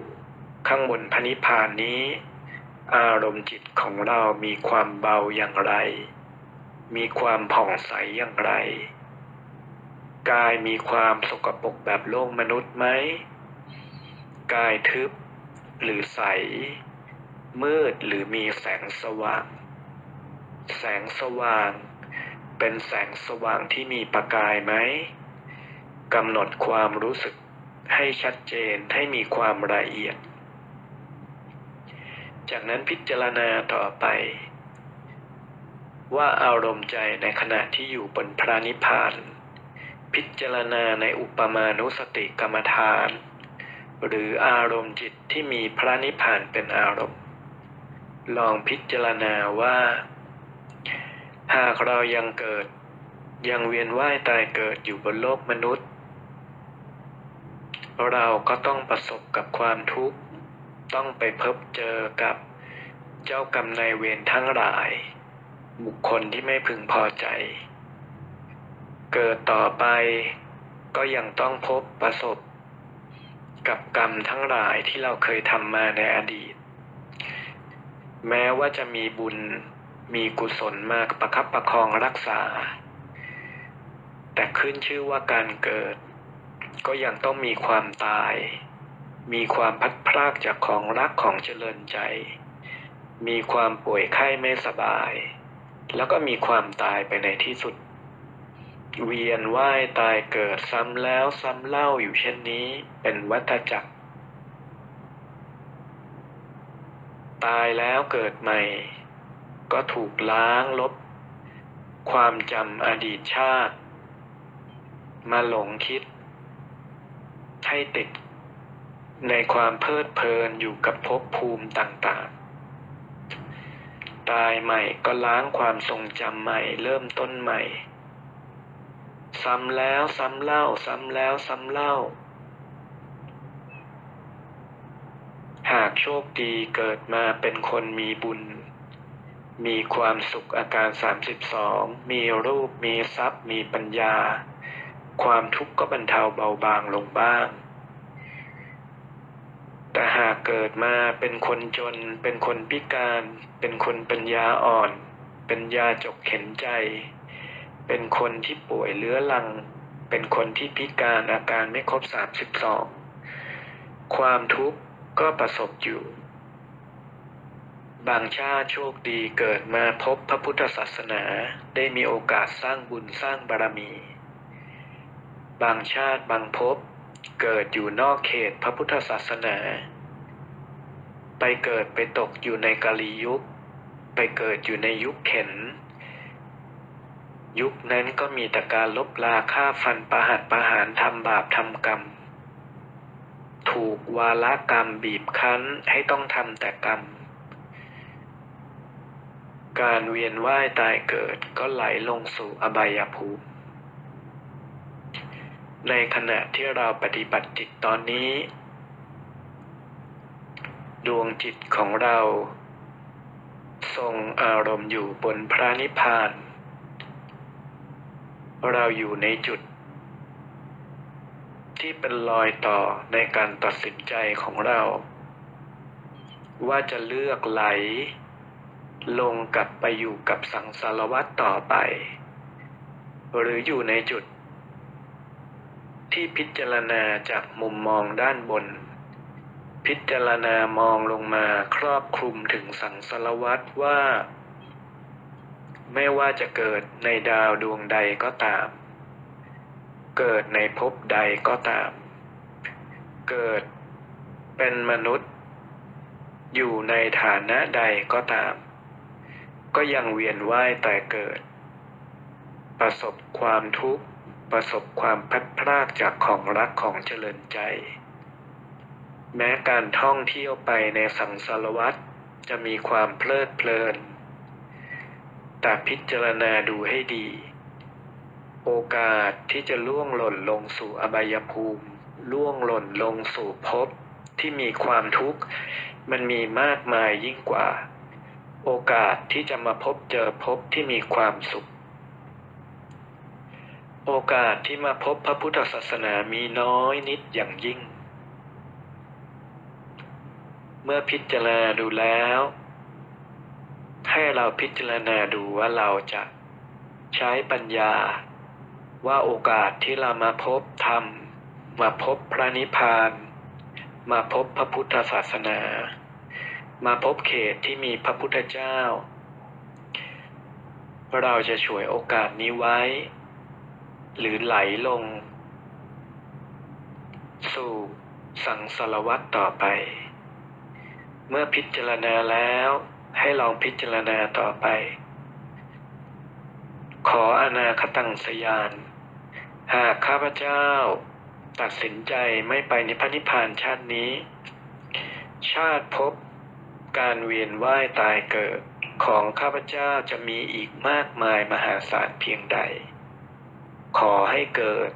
ข้างบนพนิพานนี้ อารมณ์จิตของเรามีความเบาอย่างไร มีความผ่องใสอย่างไร กายมีความสกปรกแบบโลกมนุษย์ไหม กายทึบหรือใส มืดหรือมีแสงสว่าง แสงสว่าง เป็นแสงสว่างที่มีประกายไหมกำหนดความรู้สึกให้ชัดเจนให้มีความละเอียด จากนั้นพิจารณาต่อไป ว่าอารมณ์ใจในขณะที่อยู่บนพระนิพพาน พิจารณาในอุปมานุสติกรรมฐาน หรืออารมณ์จิตที่มีพระนิพพานเป็นอารมณ์ ลองพิจารณาว่า หากเรายังเกิด ยังเวียนว่ายตายเกิดอยู่บนโลกมนุษย์ เราก็ต้องประสบกับความทุกข์ ต้องไปพบเจอกับเจ้ากรรมนายเวรทั้งหลาย บุคคลที่ไม่พึงพอใจ เกิดต่อไป ก็ยังต้องพบประสบ กับกรรมทั้งหลายที่เราเคยทำมาในอดีต แม้ว่าจะมีบุญมีกุศลมากประคับประคองรักษา แต่ขึ้นชื่อว่าการเกิด ก็ยังต้องมีความตาย มีความพัดพรากจากของรักของเจริญใจ มีความป่วยไข้ไม่สบาย แล้วก็มีความตายไปในที่สุด เวียนว่ายตายเกิดซ้ำแล้วซ้ำเล่าอยู่เช่นนี้ เป็นวัฏจักร ตายแล้วเกิดใหม่ ก็ถูกล้างลบ ความจำอดีตชาติ มาหลงคิด ให้ติด ในความเพลิดเพลินอยู่กับภพภูมิต่างๆ ตายใหม่ก็ล้างความทรงจำใหม่เริ่มต้นใหม่ ซ้ำแล้วซ้ำเล่า ซ้ำแล้วซ้ำเล่า หากโชคดีเกิดมาเป็นคนมีบุญ มีความสุขอาการ 32 มีรูปมีทรัพย์ มีปัญญา ความทุกข์ก็บรรเทาเบาบางลงบ้าง แต่หากเกิดมาเป็นคนจน เป็นคนพิการ เป็นคนปัญญาอ่อน เป็นยาจกเข็นใจ เป็นคนที่ป่วยเรื้อรัง เป็นคนที่พิการอาการไม่ครบ 32 ความทุกข์ก็ประสบอยู่ บางชาติโชคดีเกิดมาพบพระพุทธศาสนาได้มีโอกาสสร้างบุญสร้างบารมี บางชาติบางภพเกิดอยู่นอกเขตพระพุทธศาสนา ไปเกิดไปตกอยู่ในกาลียุค ไปเกิดอยู่ในยุคเข็น ยุคนั้นก็มีแต่การลบลาฆ่าฟันประหัตประหารทำบาปทำกรรม ถูกวาลกรรมบีบคั้นให้ต้องทำแต่กรรม การเวียนว่ายตายเกิดก็ไหลลงสู่อบายภูมิ ในขณะที่เราปฏิบัติจิตตอนนี้ ดวงจิตของเราทรงอารมณ์อยู่บนพระนิพพาน เราอยู่ในจุด ที่เป็นรอยต่อในการตัดสินใจของเรา ว่าจะเลือกไหล ลงกลับไปอยู่กับสังสารวัตต่อไป หรืออยู่ในจุด ที่พิจารณาจากมุมมองด้านบน พิจารณามองลงมาครอบคลุมถึงสังสารวัตว่า ไม่ว่าจะเกิดในดาวดวงใดก็ตาม เกิดในภพใดก็ตาม เกิดเป็นมนุษย์ อยู่ในฐานะใดก็ตาม ก็ยังเวียนว่ายแต่เกิด ประสบความทุกข์ ประสบความพัดพรากจากของรักของเจริญใจ แม้การท่องเที่ยวไปในสังสารวัฏจะมีความเพลิดเพลิน แต่พิจารณาดูให้ดี โอกาสที่จะล่วงหล่นลงสู่อบายภูมิ ล่วงหล่นลงสู่ภพที่มีความทุกข์ มันมีมากมายยิ่งกว่า โอกาสที่จะมาพบเจอภพที่มีความสุข โอกาสที่มาพบพระพุทธศาสนามีน้อยนิดอย่างยิ่ง เมื่อพิจารณาดูแล้ว ให้เราพิจารณาดูว่าเราจะใช้ปัญญา ว่าโอกาสที่เรามาพบธรรม มาพบพระนิพพาน มาพบพระพุทธศาสนา มาพบเขตที่มีพระพุทธเจ้า เราจะฉวยโอกาสนี้ไว้ หรือไหลลง สู่สังสารวัตต่อไป เมื่อพิจารณาแล้ว ให้ลองพิจารณาต่อไป ขออนาคตังสยาน หากข้าพเจ้า ตัดสินใจไม่ไปในพพานิพพานชาตินี้ ชาติภพการเวียนว่ายตายเกิดของข้าพเจ้าจะมีอีกมากมายมหาศาลเพียงใด ขอให้เกิด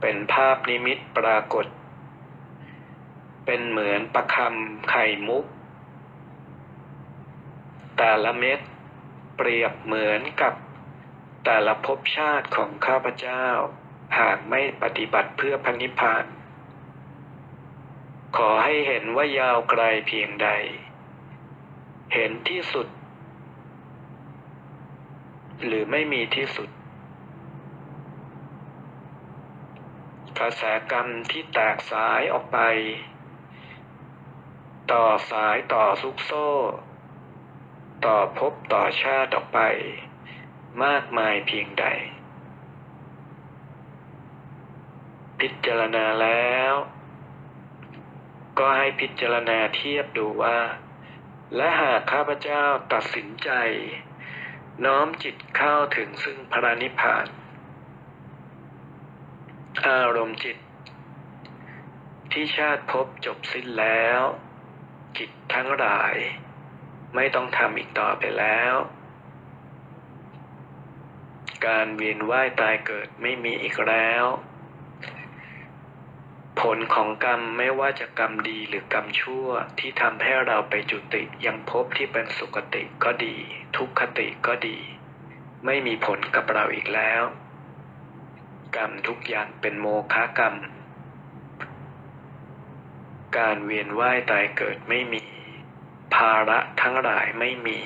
เป็นภาพนิมิตปรากฏ เป็นเหมือนประคำไข่มุก แต่ละเม็ดเปรียบเหมือนกับ แต่ละภพชาติของข้าพเจ้า หากไม่ปฏิบัติเพื่อพันิพพาน ขอให้เห็นว่ายาวไกลเพียงใด เห็นที่สุด หรือไม่มีที่สุดกระแสกรรมที่แตกสายออกไป ต่อสายต่อซุกโซ่ ต่อภพต่อชาติออกไป มากมายเพียงใด พิจารณาแล้ว ก็ให้พิจารณาเทียบดูว่า และหากข้าพเจ้าตัดสินใจ น้อมจิตเข้าถึงซึ่งพระนิพพาน อารมณ์จิต ที่ชาติพบจบสิ้นแล้ว จิตทั้งหลาย ไม่ต้องทำอีกต่อไปแล้ว การเวียนว่ายตายเกิดไม่มีอีกแล้ว ผลของกรรมไม่ว่าจะกรรมดีหรือกรรมชั่วที่ทำให้เราไปจุติยังภพที่เป็นสุคติก็ดี ทุกขติก็ดี ไม่มีผลกับเราอีกแล้ว กรรมทุกอย่างเป็นโมฆะกรรม การเวียนว่ายตายเกิดไม่มี ภาระทั้งหลายไม่มี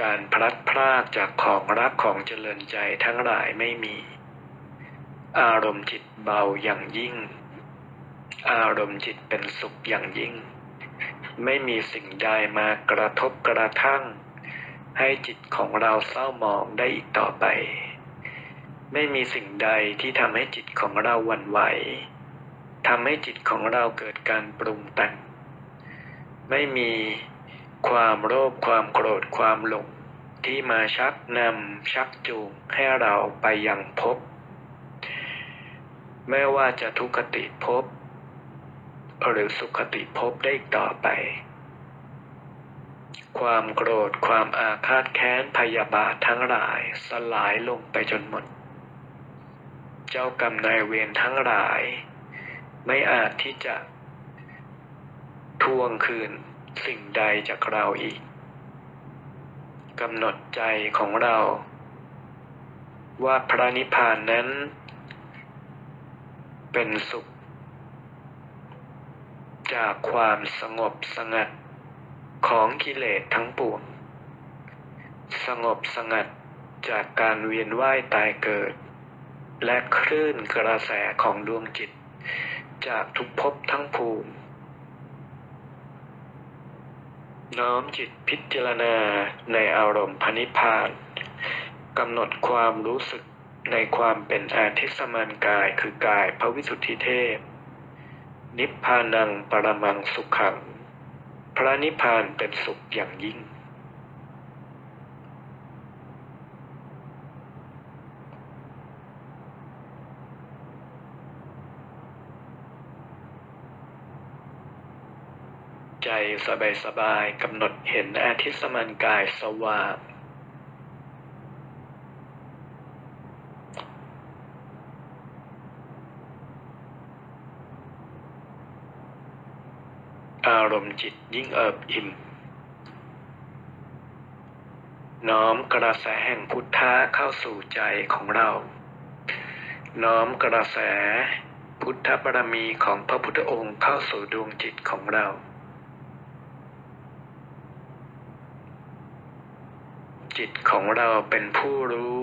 การพลัดพรากจากของรักของเจริญใจทั้งหลายไม่มี อารมณ์จิตเบาอย่างยิ่ง อารมณ์จิตเป็นสุขอย่างยิ่ง ไม่มีสิ่งใดมากระทบกระทั่ง ให้จิตของเราเศร้าหมองได้อีกต่อไป ไม่มีสิ่งใดที่ทำให้จิตของเราหวั่นไหวทำให้จิตของเราเกิดการปรุงแต่ง ไม่มีความโลภความโกรธความหลงที่มาชักนำชักจูงให้เราไปยังภพไม่ว่าจะทุกขติภพหรือสุขติภพได้อีกต่อไป ความโกรธความอาฆาตแค้นพยาบาททั้งหลายสลายลงไปจนหมด เจ้ากรรมนายเวรทั้งหลาย ไม่อาจที่จะ ทวงคืนสิ่งใดจากเราอีกกำหนดใจของเรา ว่าพระนิพพานนั้น เป็นสุข จากความสงบสงัดของกิเลสทั้งปวง สงบสงัดจากการเวียนว่ายตายเกิด และคลื่นกระแสของดวงจิต จากทุกภพทั้งภูมิ น้อมจิตพิจารณาในอารมณ์พนิพพานกำหนดความรู้สึกในความเป็นอาทิสมานกายคือกายพระวิสุทธิเทพ นิพพานังปรมังสุขขัง พระนิพพานเป็นสุขอย่างยิ่ง สบายสบายๆกำหนดเห็นอาทิตย์สมานกายสว่างอารมณ์จิตยิ่งเอิบอิ่ม น้อมกระแสแห่งพุทธะเข้าสู่ใจของเรา น้อมกระแสพุทธบารมีของพระพุทธองค์เข้าสู่ดวงจิตของเรา จิตของเราเป็นผู้รู้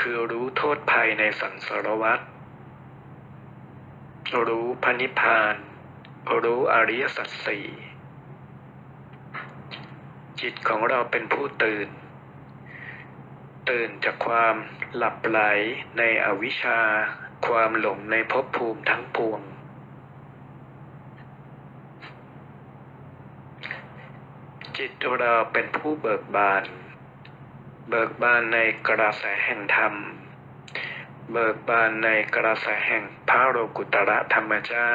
คือรู้โทษภัยในสังสารวัฏรู้พระนิพพาน รู้อริยสัจสี่จิตของเราเป็นผู้ตื่น ตื่นจากความหลับไหลในอวิชชา ความหลงในภพภูมิทั้งปวง จิตเราเป็นผู้เบิกบาน เบิกบานในกระแสแห่งธรรม เบิกบานในกระแสแห่งพระโลกุตระธรรมเจ้า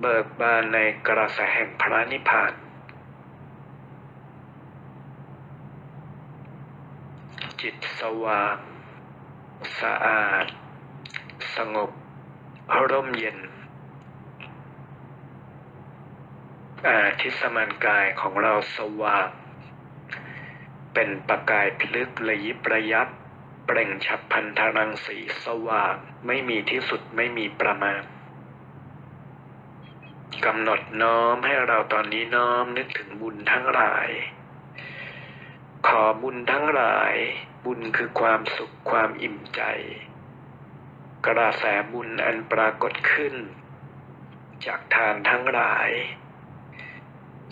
เบิกบานในกระแสแห่งพระนิพพานจิตสว่าง สะอาด สงบร่มเย็น อาทิสมานกายของเราสว่าง เป็นประกายพลึกระยิบระยับ เปล่งฉับพันธรังสีสว่าง ไม่มีที่สุดไม่มีประมาณกำหนดน้อมให้เราตอนนี้น้อมนึกถึงบุญทั้งหลาย ขอบุญทั้งหลาย บุญคือความสุขความอิ่มใจ กระแสบุญอันปรากฏขึ้น จากทานทั้งหลาย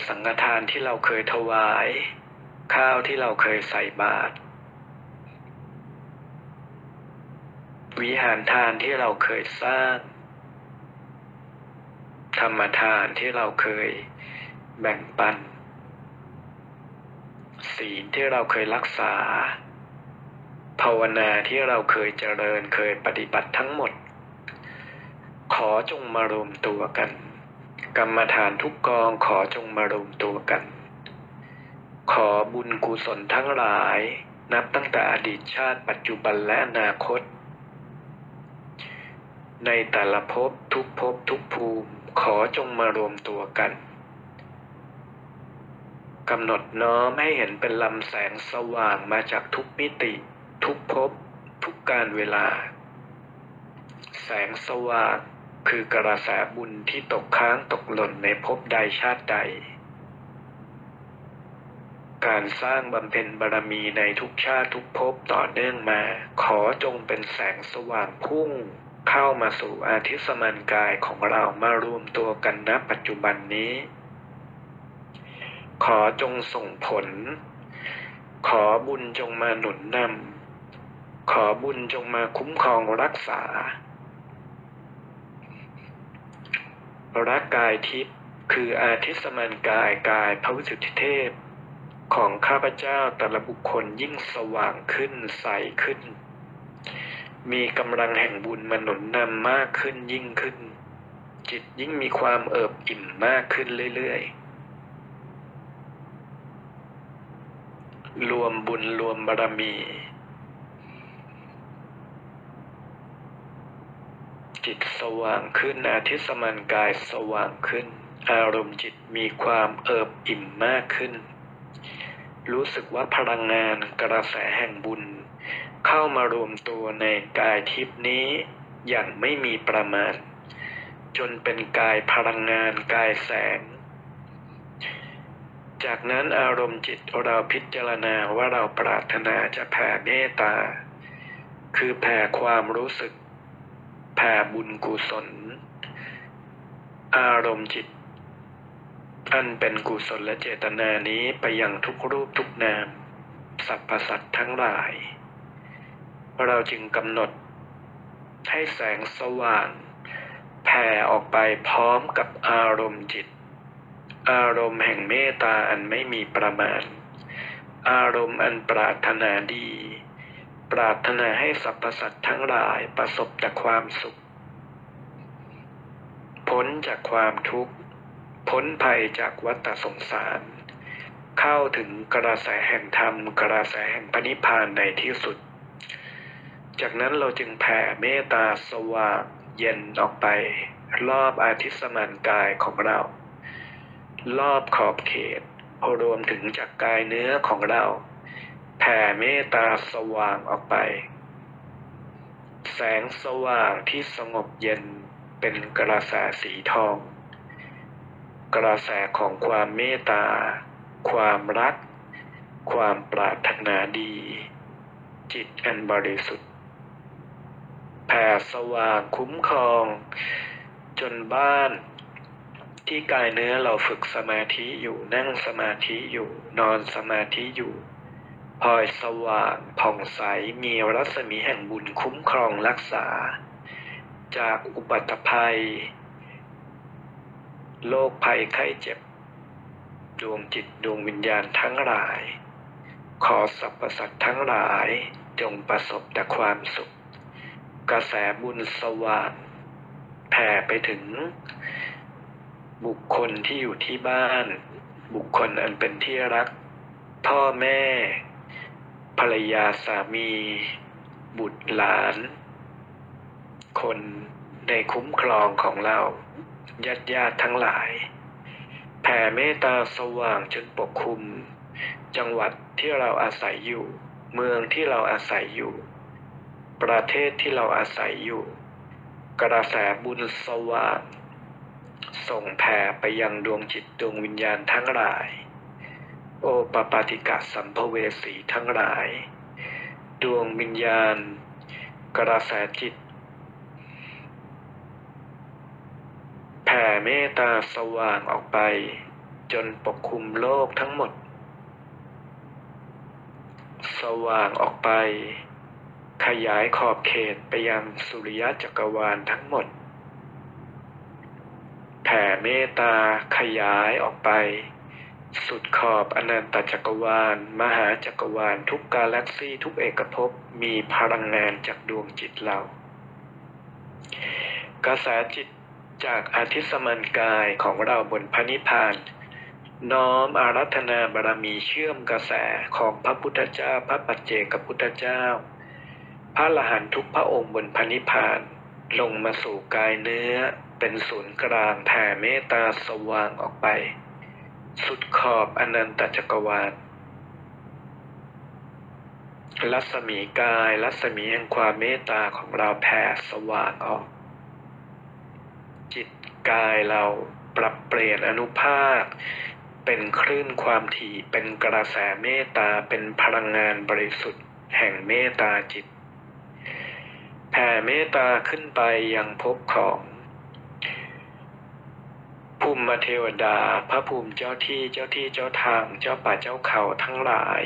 สังฆทานที่เราเคยถวาย ข้าวที่เราเคยใส่บาตรวิหารทานที่เราเคยสร้าง ธรรมทานที่เราเคยแบ่งปัน ศีลที่เราเคยรักษา ภาวนาที่เราเคยเจริญเคยปฏิบัติทั้งหมด ขอจงมารวมตัวกัน กรรมฐานทุกกองขอจงมารวมตัวกัน ขอบุญกุศลทั้งหลาย นับตั้งแต่อดีตชาติปัจจุบันและอนาคต ในแต่ละภพทุกภพทุกภูมิขอจงมารวมตัวกันกำหนดน้อมให้เห็นเป็นลำแสงสว่างมาจากทุกมิติ ทุกภพทุกการเวลา แสงสว่างคือกระแสบุญที่ตกค้างตกหล่นในภพใดชาติใด การสร้างบำเพ็ญบารมีในทุกชาติทุกภพต่อเนื่องมา ขอจงเป็นแสงสว่างพุ่ง เข้ามาสู่อาทิสมันกายของเรามารวมตัวกันณปัจจุบันนี้ ขอจงส่งผล ขอบุญจงมาหนุนนำขอบุญจงมาคุ้มครองรักษา รักกายทิพย์คืออาทิสมันกายกายพระวิสุทธิเทพ ของข้าพเจ้าแต่ละบุคคลยิ่งสว่างขึ้นใสขึ้น มีกำลังแห่งบุญมาหนุนนำมากขึ้นยิ่งขึ้น จิตยิ่งมีความเอิบอิ่มมากขึ้นเรื่อยๆ รวมบุญรวมบารมี จิตสว่างขึ้นอาทิสมันกายสว่างขึ้น อารมณ์จิตมีความเอิบอิ่มมากขึ้น รู้สึกว่าพลังงานกระแสแห่งบุญ เข้ามารวมตัวในกายทิพนี้อย่างไม่มีประมาณ จนเป็นกายพลังงานกายแสง จากนั้นอารมณ์จิตเราพิจารณาว่าเราปรารถนาจะแผ่เมตตา คือแผ่ความรู้สึก แผ่บุญกุศล อารมณ์จิต อันเป็นกุศลและเจตนานี้ไปยังทุกรูปทุกนาม สรรพสัตว์ทั้งหลาย เราจึงกำหนด ให้แสงสว่าง แผ่ออกไปพร้อมกับอารมณ์จิต อารมณ์แห่งเมตตาอันไม่มีประมาณ อารมณ์อันปรารถนาดี ปรารถนาให้สรรพสัตว์ทั้งหลายประสบแต่ความสุข พ้นจากความทุกข์ พ้นภัยจากวัฏสงสาร เข้าถึงกระแสแห่งธรรม กระแสแห่งพระนิพพานในที่สุด จากนั้นเราจึงแผ่เมตตาสว่างเย็นออกไป รอบอาทิสมานกายของเรา รอบขอบเขตรวมถึงจากกายเนื้อของเรา แผ่เมตตาสว่างออกไป แสงสว่างที่สงบเย็นเป็นกระแสสีทอง กระแสของความเมตตา ความรัก ความปรารถนาดี จิตอันบริสุทธิ์แผ่สว่างคุ้มครอง จนบ้าน ที่กายเนื้อเราฝึกสมาธิอยู่นั่งสมาธิอยู่นอนสมาธิอยู่พลอยสว่างผ่องใสมีรัศมีแห่งบุญคุ้มครองรักษา จากอุบัติภัย โรคภัยไข้เจ็บ ดวงจิตดวงวิญญาณทั้งหลาย ขอสรรพสัตว์ทั้งหลายจงประสบแต่ความสุข กระแสบุญสว่างแผ่ไปถึง บุคคลที่อยู่ที่บ้าน บุคคลอันเป็นที่รัก พ่อแม่ ภรรยาสามี บุตรหลาน คนในคุ้มครองของเรา ญาติญาติทั้งหลาย แผ่เมตตาสว่างจนปกคลุม จังหวัดที่เราอาศัยอยู่ เมืองที่เราอาศัยอยู่ ประเทศที่เราอาศัยอยู่ กระแสบุญสว่างส่งแผ่ไปยังดวงจิตดวงวิญญาณทั้งหลาย โอปปาติกะสัมภเวสีทั้งหลาย ดวงวิญญาณ กระแสจิต แผ่เมตตาสว่างออกไป จนปกคลุมโลกทั้งหมด สว่างออกไป ขยายขอบเขตไปยังสุริยะจักรวาลทั้งหมด แผ่เมตตาขยายออกไป สุดขอบอนันตจักรวาล มหาจักรวาลทุกกาแล็กซี่ทุกเอกภพมีพลังงานจากดวงจิตเรา กระแสจิต จากอาทิสมันกายของเราบนพระนิพพาน น้อมอารัธนาบารมีเชื่อมกระแสของพระพุทธเจ้า พระปัจเจกพุทธเจ้า พระอรหันตุกพระองค์บนพระนิพพาน ลงมาสู่กายเนื้อเป็นศูนย์กลางแผ่เมตตาสว่างออกไป สุดขอบอนันตจักรวาลรัศมีกายรัศมีแห่งความเมตตาของเราแผ่สว่างออก จิตกายเราปรับเปลี่ยนอนุภาค เป็นคลื่นความถี่เป็นกระแสเมตตาเป็นพลังงานบริสุทธิ์ แห่งเมตตาจิต แผ่เมตตาขึ้นไปยังภพของภูมิเทวดา พระภูมิเจ้าที่เจ้าที่เจ้าทางเจ้าป่าเจ้าเขาทั้งหลาย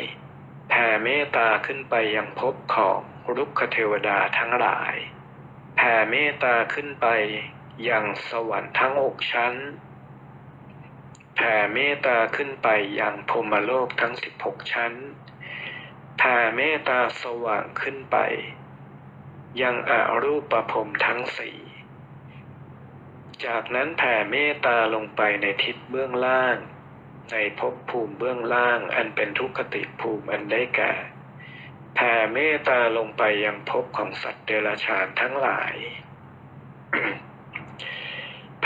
แผ่เมตตาขึ้นไปยังภพของรุกขเทวดาทั้งหลาย แผ่เมตตาขึ้นไป อยังสวรรค์ทั้งหกชั้น แผ่เมตตาขึ้นไปอยังพรมโลกทั้งสิบหกชั้น แผ่เมตตาสว่างขึ้นไป ยังอารูปภพรมทั้งสี่จากนั้นแผ่เมตตาลงไปในทิศเบื้องล่าง ในภพภูมิเบื้องล่างอันเป็นทุกขติภูมิอันได้แก่แผ่เมตตาลงไปยังภพของสัตว์เดรัจฉานทั้งหลาย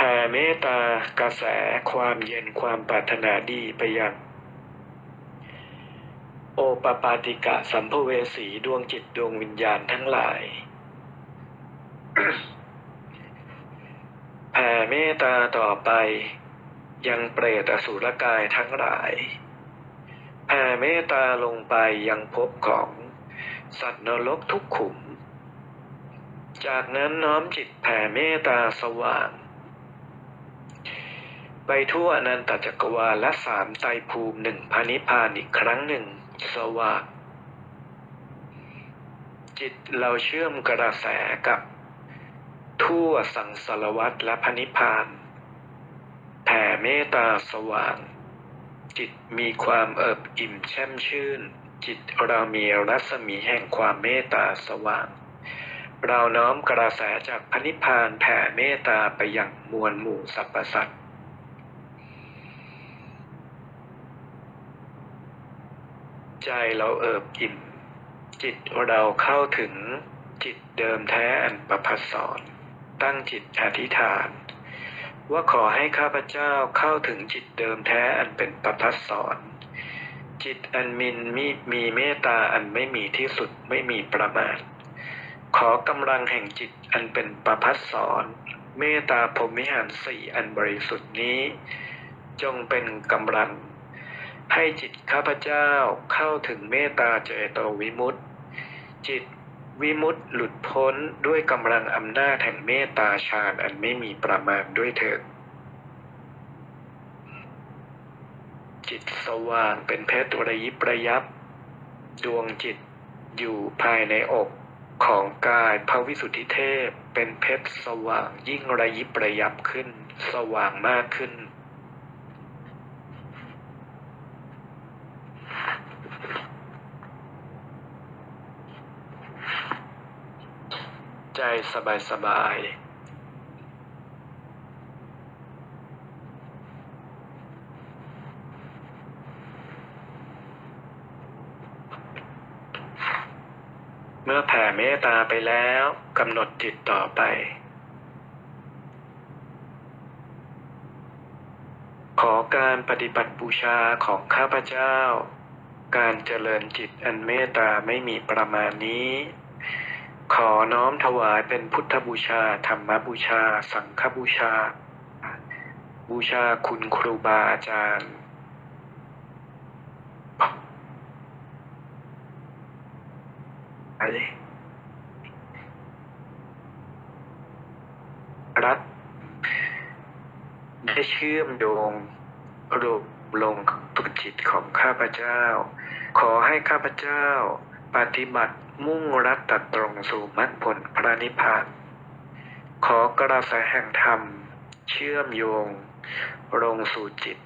ผ่เมตตากระแสความเย็นความปรารถนาดีไปยัง โอปปาติกะสัมภเวสีดวงจิตดวงวิญญาณทั้งหลายแผ่เมตตาต่อไป ยังเปรตอสุรกายทั้งหลายแผ่เมตตาลงไปยังภพของสัตว์นรกทุกขุม จากนั้นน้อมจิตแผ่เมตตาสว่าง ไปทั่วอนันตจักรวาลและสามไตภูมิหนึ่งพานิพานอีกครั้งหนึ่ง สว่างจิตเราเชื่อมกระแสกับ ทั่วสังสารวัตและพระนิพพานแผ่เมตตาสว่าง จิตมีความเอิบอิ่มแช่มชื่น จิตเรามีรัศมีแห่งความเมตตาสว่าง เราน้อมกระแสจากพระนิพพานแผ่เมตตาไปยังมวลหมู่สรรพสัตว์ ใจเราเอิบอิ่มจิตเราเข้าถึงจิตเดิมแท้อันประพัสสอนตั้งจิตอธิษฐาน ว่าขอให้ข้าพเจ้าเข้าถึงจิตเดิมแท้อันเป็นประพัสสอนจิตอันมินมีมีเมตตาอันไม่มีที่สุดไม่มีประมาณ ขอกำลังแห่งจิตอันเป็นประพัสสอนเมตตาพรมิหารสี่อันบริสุทธิ์นี้ จงเป็นกำลัง ให้จิตข้าพเจ้าเข้าถึงเมตตาเจโตวิมุตติ จิตวิมุตติหลุดพ้นด้วยกำลังอำนาจแห่งเมตตาฌานอันไม่มีประมาณด้วยเถิดจิตสว่างเป็นเพชรระยิบระยับ ดวงจิตอยู่ภายในอกของกายพระวิสุทธิเทพ เป็นเพชรสว่างยิ่งระยิบระยับขึ้น สว่างมากขึ้น ใจ สบายสบายๆเมื่อแผ่เมตตาไปแล้วกำหนดจิตต่อไป ขอการปฏิบัติบูชาของข้าพเจ้า การเจริญจิตอันเมตตาไม่มีประมาณนี้ ขอน้อมถวายเป็นพุทธบูชา ธรรมบูชา สังฆบูชา บูชาคุณครูบาอาจารย์รัฐได้เชื่อมโยงรูปลงทุกจิตของข้าพเจ้า ขอให้ข้าพเจ้า ปฏิบัติ มุ่งรัดตัดตรงสู่มรรคผลพระนิพพาน ขอกระแสแห่งธรรม เชื่อมโยง ลงสู่จิต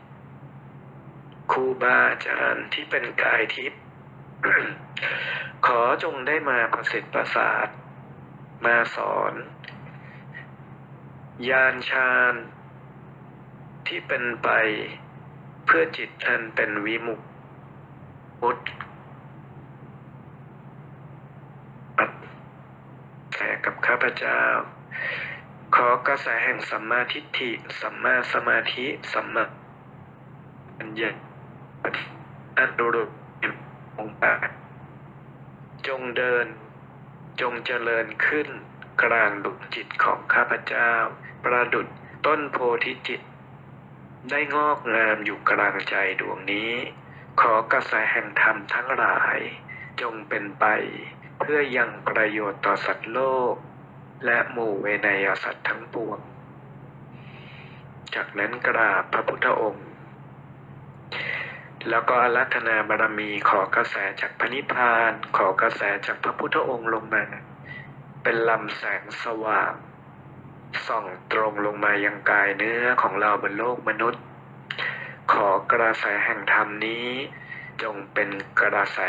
ครูบาอาจารย์ที่เป็นกายทิพย์ขอจงได้มาประสิทธิ์ประสาท มาสอน ยานชาญที่เป็นไปเพื่อจิตอันเป็นวิมุตติแก่กับ ข้าพเจ้า ขอกระแสแห่งสัมมาทิฏฐิ สัมมาสมาธิ สัมมาปัญญาอันรุปองค์แปดจงเดิน จงเจริญขึ้น กลางดวงจิตของข้าพเจ้า ประดุดต้นโพธิจิต ได้งอกงามอยู่กลางใจดวงนี้ ขอกระแสแห่งธรรมทั้งหลาย จงเป็นไป เพื่อยังประโยชน์ต่อสัตว์โลก และหมู่เวนยสัตว์ทั้งปวง จากนั้นกราบพระพุทธองค์ แล้วก็อารัธนาบารมีขอกระแสจากพระนิพพาน ขอกระแสจากพระพุทธองค์ลงมา เป็นลำแสงสว่างส่องตรงลงมายังกายเนื้อของเราบนโลกมนุษย์ ขอกระแสแห่งธรรมนี้ จงเป็นกระแส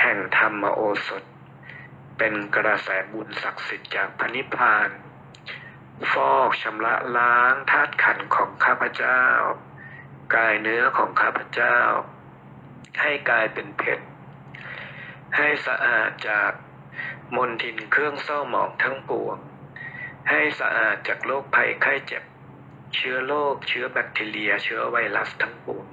แห่งธรรมโอสถ เป็นกระแสบุญศักดิ์สิทธิ์จากพระนิพพาน ฟอกชำระล้างธาตุขันธ์ของข้าพเจ้า กายเนื้อของข้าพเจ้า ให้กลายเป็นเพชรให้สะอาดจากมลทินเครื่องเศร้าหมองทั้งปวง ให้สะอาดจากโรคภัยไข้เจ็บ เชื้อโรคเชื้อแบคทีเรีย เชื้อไวรัสทั้งปวง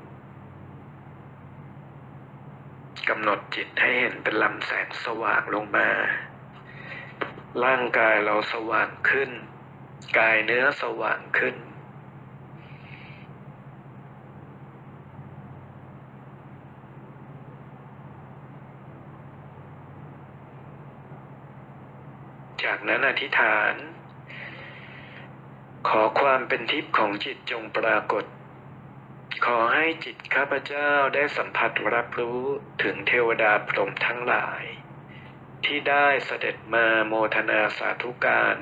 กำหนดจิตให้เห็นเป็นลำแสงสว่างลงมา ร่างกายเราสว่างขึ้น กายเนื้อสว่างขึ้น จากนั้นอธิษฐาน ขอความเป็นทิพย์ของจิตจงปรากฏ ขอให้จิตข้าพเจ้าได้สัมผัสรับรู้ถึงเทวดาพรหมทั้งหลาย ที่ได้เสด็จมาโมทนาสาธุการ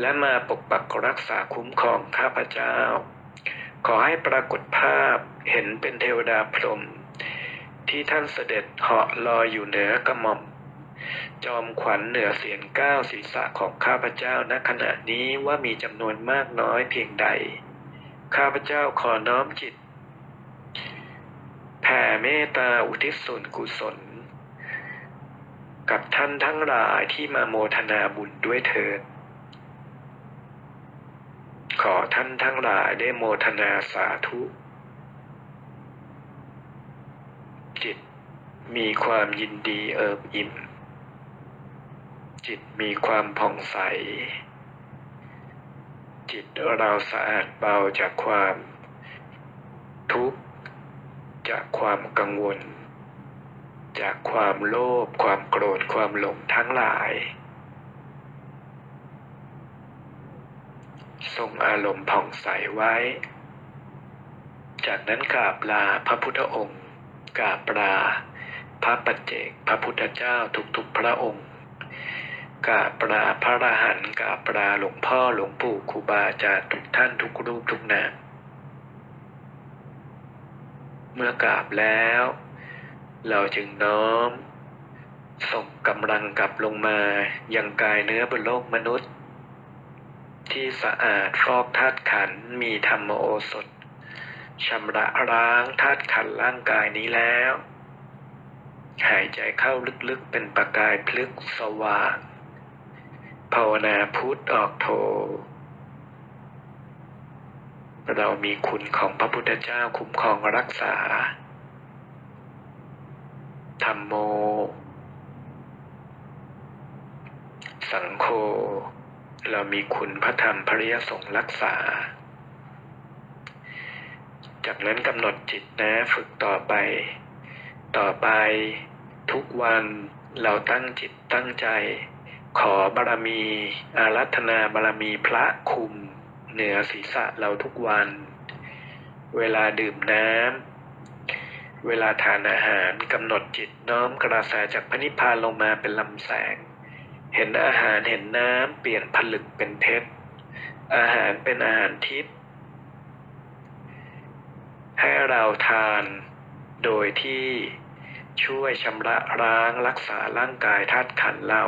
และมาปกปักรักษาคุ้มครองข้าพเจ้า ขอให้ปรากฏภาพเห็นเป็นเทวดาพรหมที่ท่านเสด็จเหาะลอยอยู่เหนือกระหม่อม จอมขวัญเหนือเสียนก้าวศีรษะของข้าพเจ้าณขณะนี้ว่ามีจำนวนมากน้อยเพียงใด ข้าพเจ้าขอน้อมจิต ผ่เมตตาอุทิศส่วนกุศล กับท่านทั้งหลายที่มาโมทนาบุญด้วยเถิด ขอท่านทั้งหลายได้โมทนาสาธุ จิตมีความยินดีเอิบอิ่ม จิตมีความผ่องใส จิตเราสะอาดเบาจากความทุกข์ จากความกังวล จากความโลภความโกรธความหลงทั้งหลาย ทรงอารมณ์ผ่องใสไว้ จากนั้นกราบลาพระพุทธองค์กราบลาพระปัจเจกพระพุทธเจ้าทุกๆพระองค์กราบลาพระอรหันต์กราบลาหลวงพ่อหลวงปู่ครูบาอาจารย์ทุกท่านทุกรูปทุกนาม เมื่อกราบแล้ว เราจึงน้อม ส่งกำลังกลับลงมายังกายเนื้อบนโลกมนุษย์ ที่สะอาดฟอกธาตุขันมีธรรมโอสถชำระล้างธาตุขันร่างกายนี้แล้ว หายใจเข้าลึกๆเป็นประกายพลึกสว่างภาวนาพุทธออกโท เรามีคุณของพระพุทธเจ้าคุ้มครองรักษา ธรรมโม สังโฆ เรามีคุณพระธรรมพระยสงฆ์รักษา จากนั้นกำหนดจิตนะฝึกต่อไป ต่อไปทุกวันเราตั้งจิตตั้งใจ ขอบารมี อารัธนาบารมีพระคุม เหนือศีรษะเราทุกวัน เวลาดื่มน้ำ เวลาทานอาหารกำหนดจิตน้อมกระแสจากพระนิพพานลงมาเป็นลำแสง เห็นอาหารเห็นน้ำเปลี่ยนผลึกเป็นเพชร อาหารเป็นอาหารทิพย์ให้เราทานโดยที่ช่วยชำระล้างรักษาร่างกายธาตุขันเรา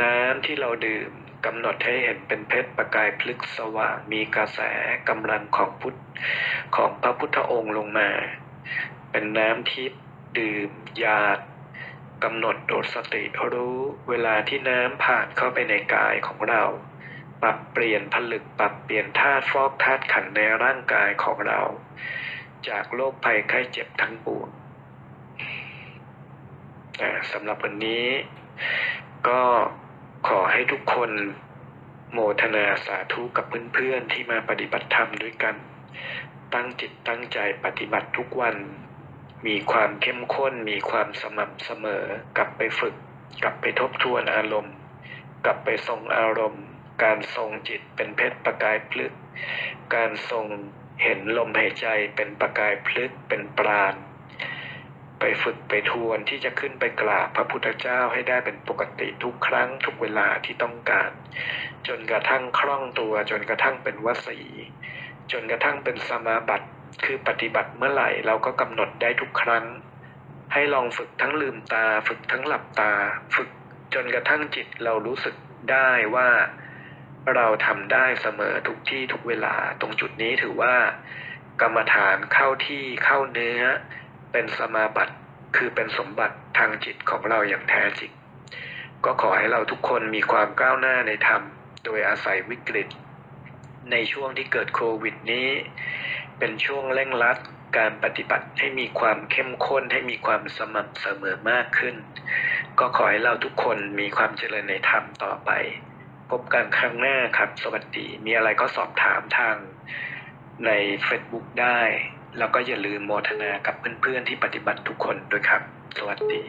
น้ำที่เราดื่ม กำหนดให้เห็นเป็นเพชรประกายพลึกสว่างมีกระแสกำลังของพุทธของพระพุทธองค์ลงมา เป็นน้ำทิพย์ดื่มหยาดกำหนดโดดสติรู้เวลาที่น้ำผ่านเข้าไปในกายของเรา ปรับเปลี่ยนผลึกปรับเปลี่ยนธาตุฟอกธาตุขันในร่างกายของเรา จากโรคภัยไข้เจ็บทั้งปวงสำหรับวันนี้ก็ ขอให้ทุกคนโมทนาสาธุกับเพื่อนๆที่มาปฏิบัติธรรมด้วยกัน ตั้งจิตตั้งใจปฏิบัติทุกวัน มีความเข้มข้น มีความสม่ำเสมอ กลับไปฝึก กลับไปทบทวนอารมณ์ กลับไปทรงอารมณ์ การทรงจิตเป็นเพชรประกายพลึก การทรงเห็นลมหายใจเป็นประกายพลึกเป็นปราณ ไปฝึกไปทวนที่จะขึ้นไปกราบพระพุทธเจ้าให้ได้เป็นปกติทุกครั้งทุกเวลาที่ต้องการ จนกระทั่งคล่องตัวจนกระทั่งเป็นวสี จนกระทั่งเป็นสมาบัติคือปฏิบัติเมื่อไหร่เราก็กำหนดได้ทุกครั้ง ให้ลองฝึกทั้งลืมตา ฝึกทั้งหลับตา ฝึกจนกระทั่งจิตเรารู้สึกได้ว่าเราทำได้เสมอทุกที่ทุกเวลา ตรงจุดนี้ถือว่ากรรมฐานเข้าที่เข้าเนื้อ เป็นสมาบัติคือเป็นสมบัติทางจิตของเราอย่างแท้จริง ก็ขอให้เราทุกคนมีความก้าวหน้าในธรรม โดยอาศัยวิกฤต ในช่วงที่เกิดโควิดนี้ เป็นช่วงเร่งรัดการปฏิบัติให้มีความเข้มข้นให้มีความสม่ำเสมอมากขึ้น ก็ขอให้เราทุกคนมีความเจริญในธรรมต่อไป พบกันครั้งหน้าครับ สวัสดี มีอะไรก็สอบถามทางใน Facebook ได้ แล้วก็อย่าลืมโมทนากับเพื่อนๆที่ปฏิบัติทุกคนด้วยครับ สวัสดี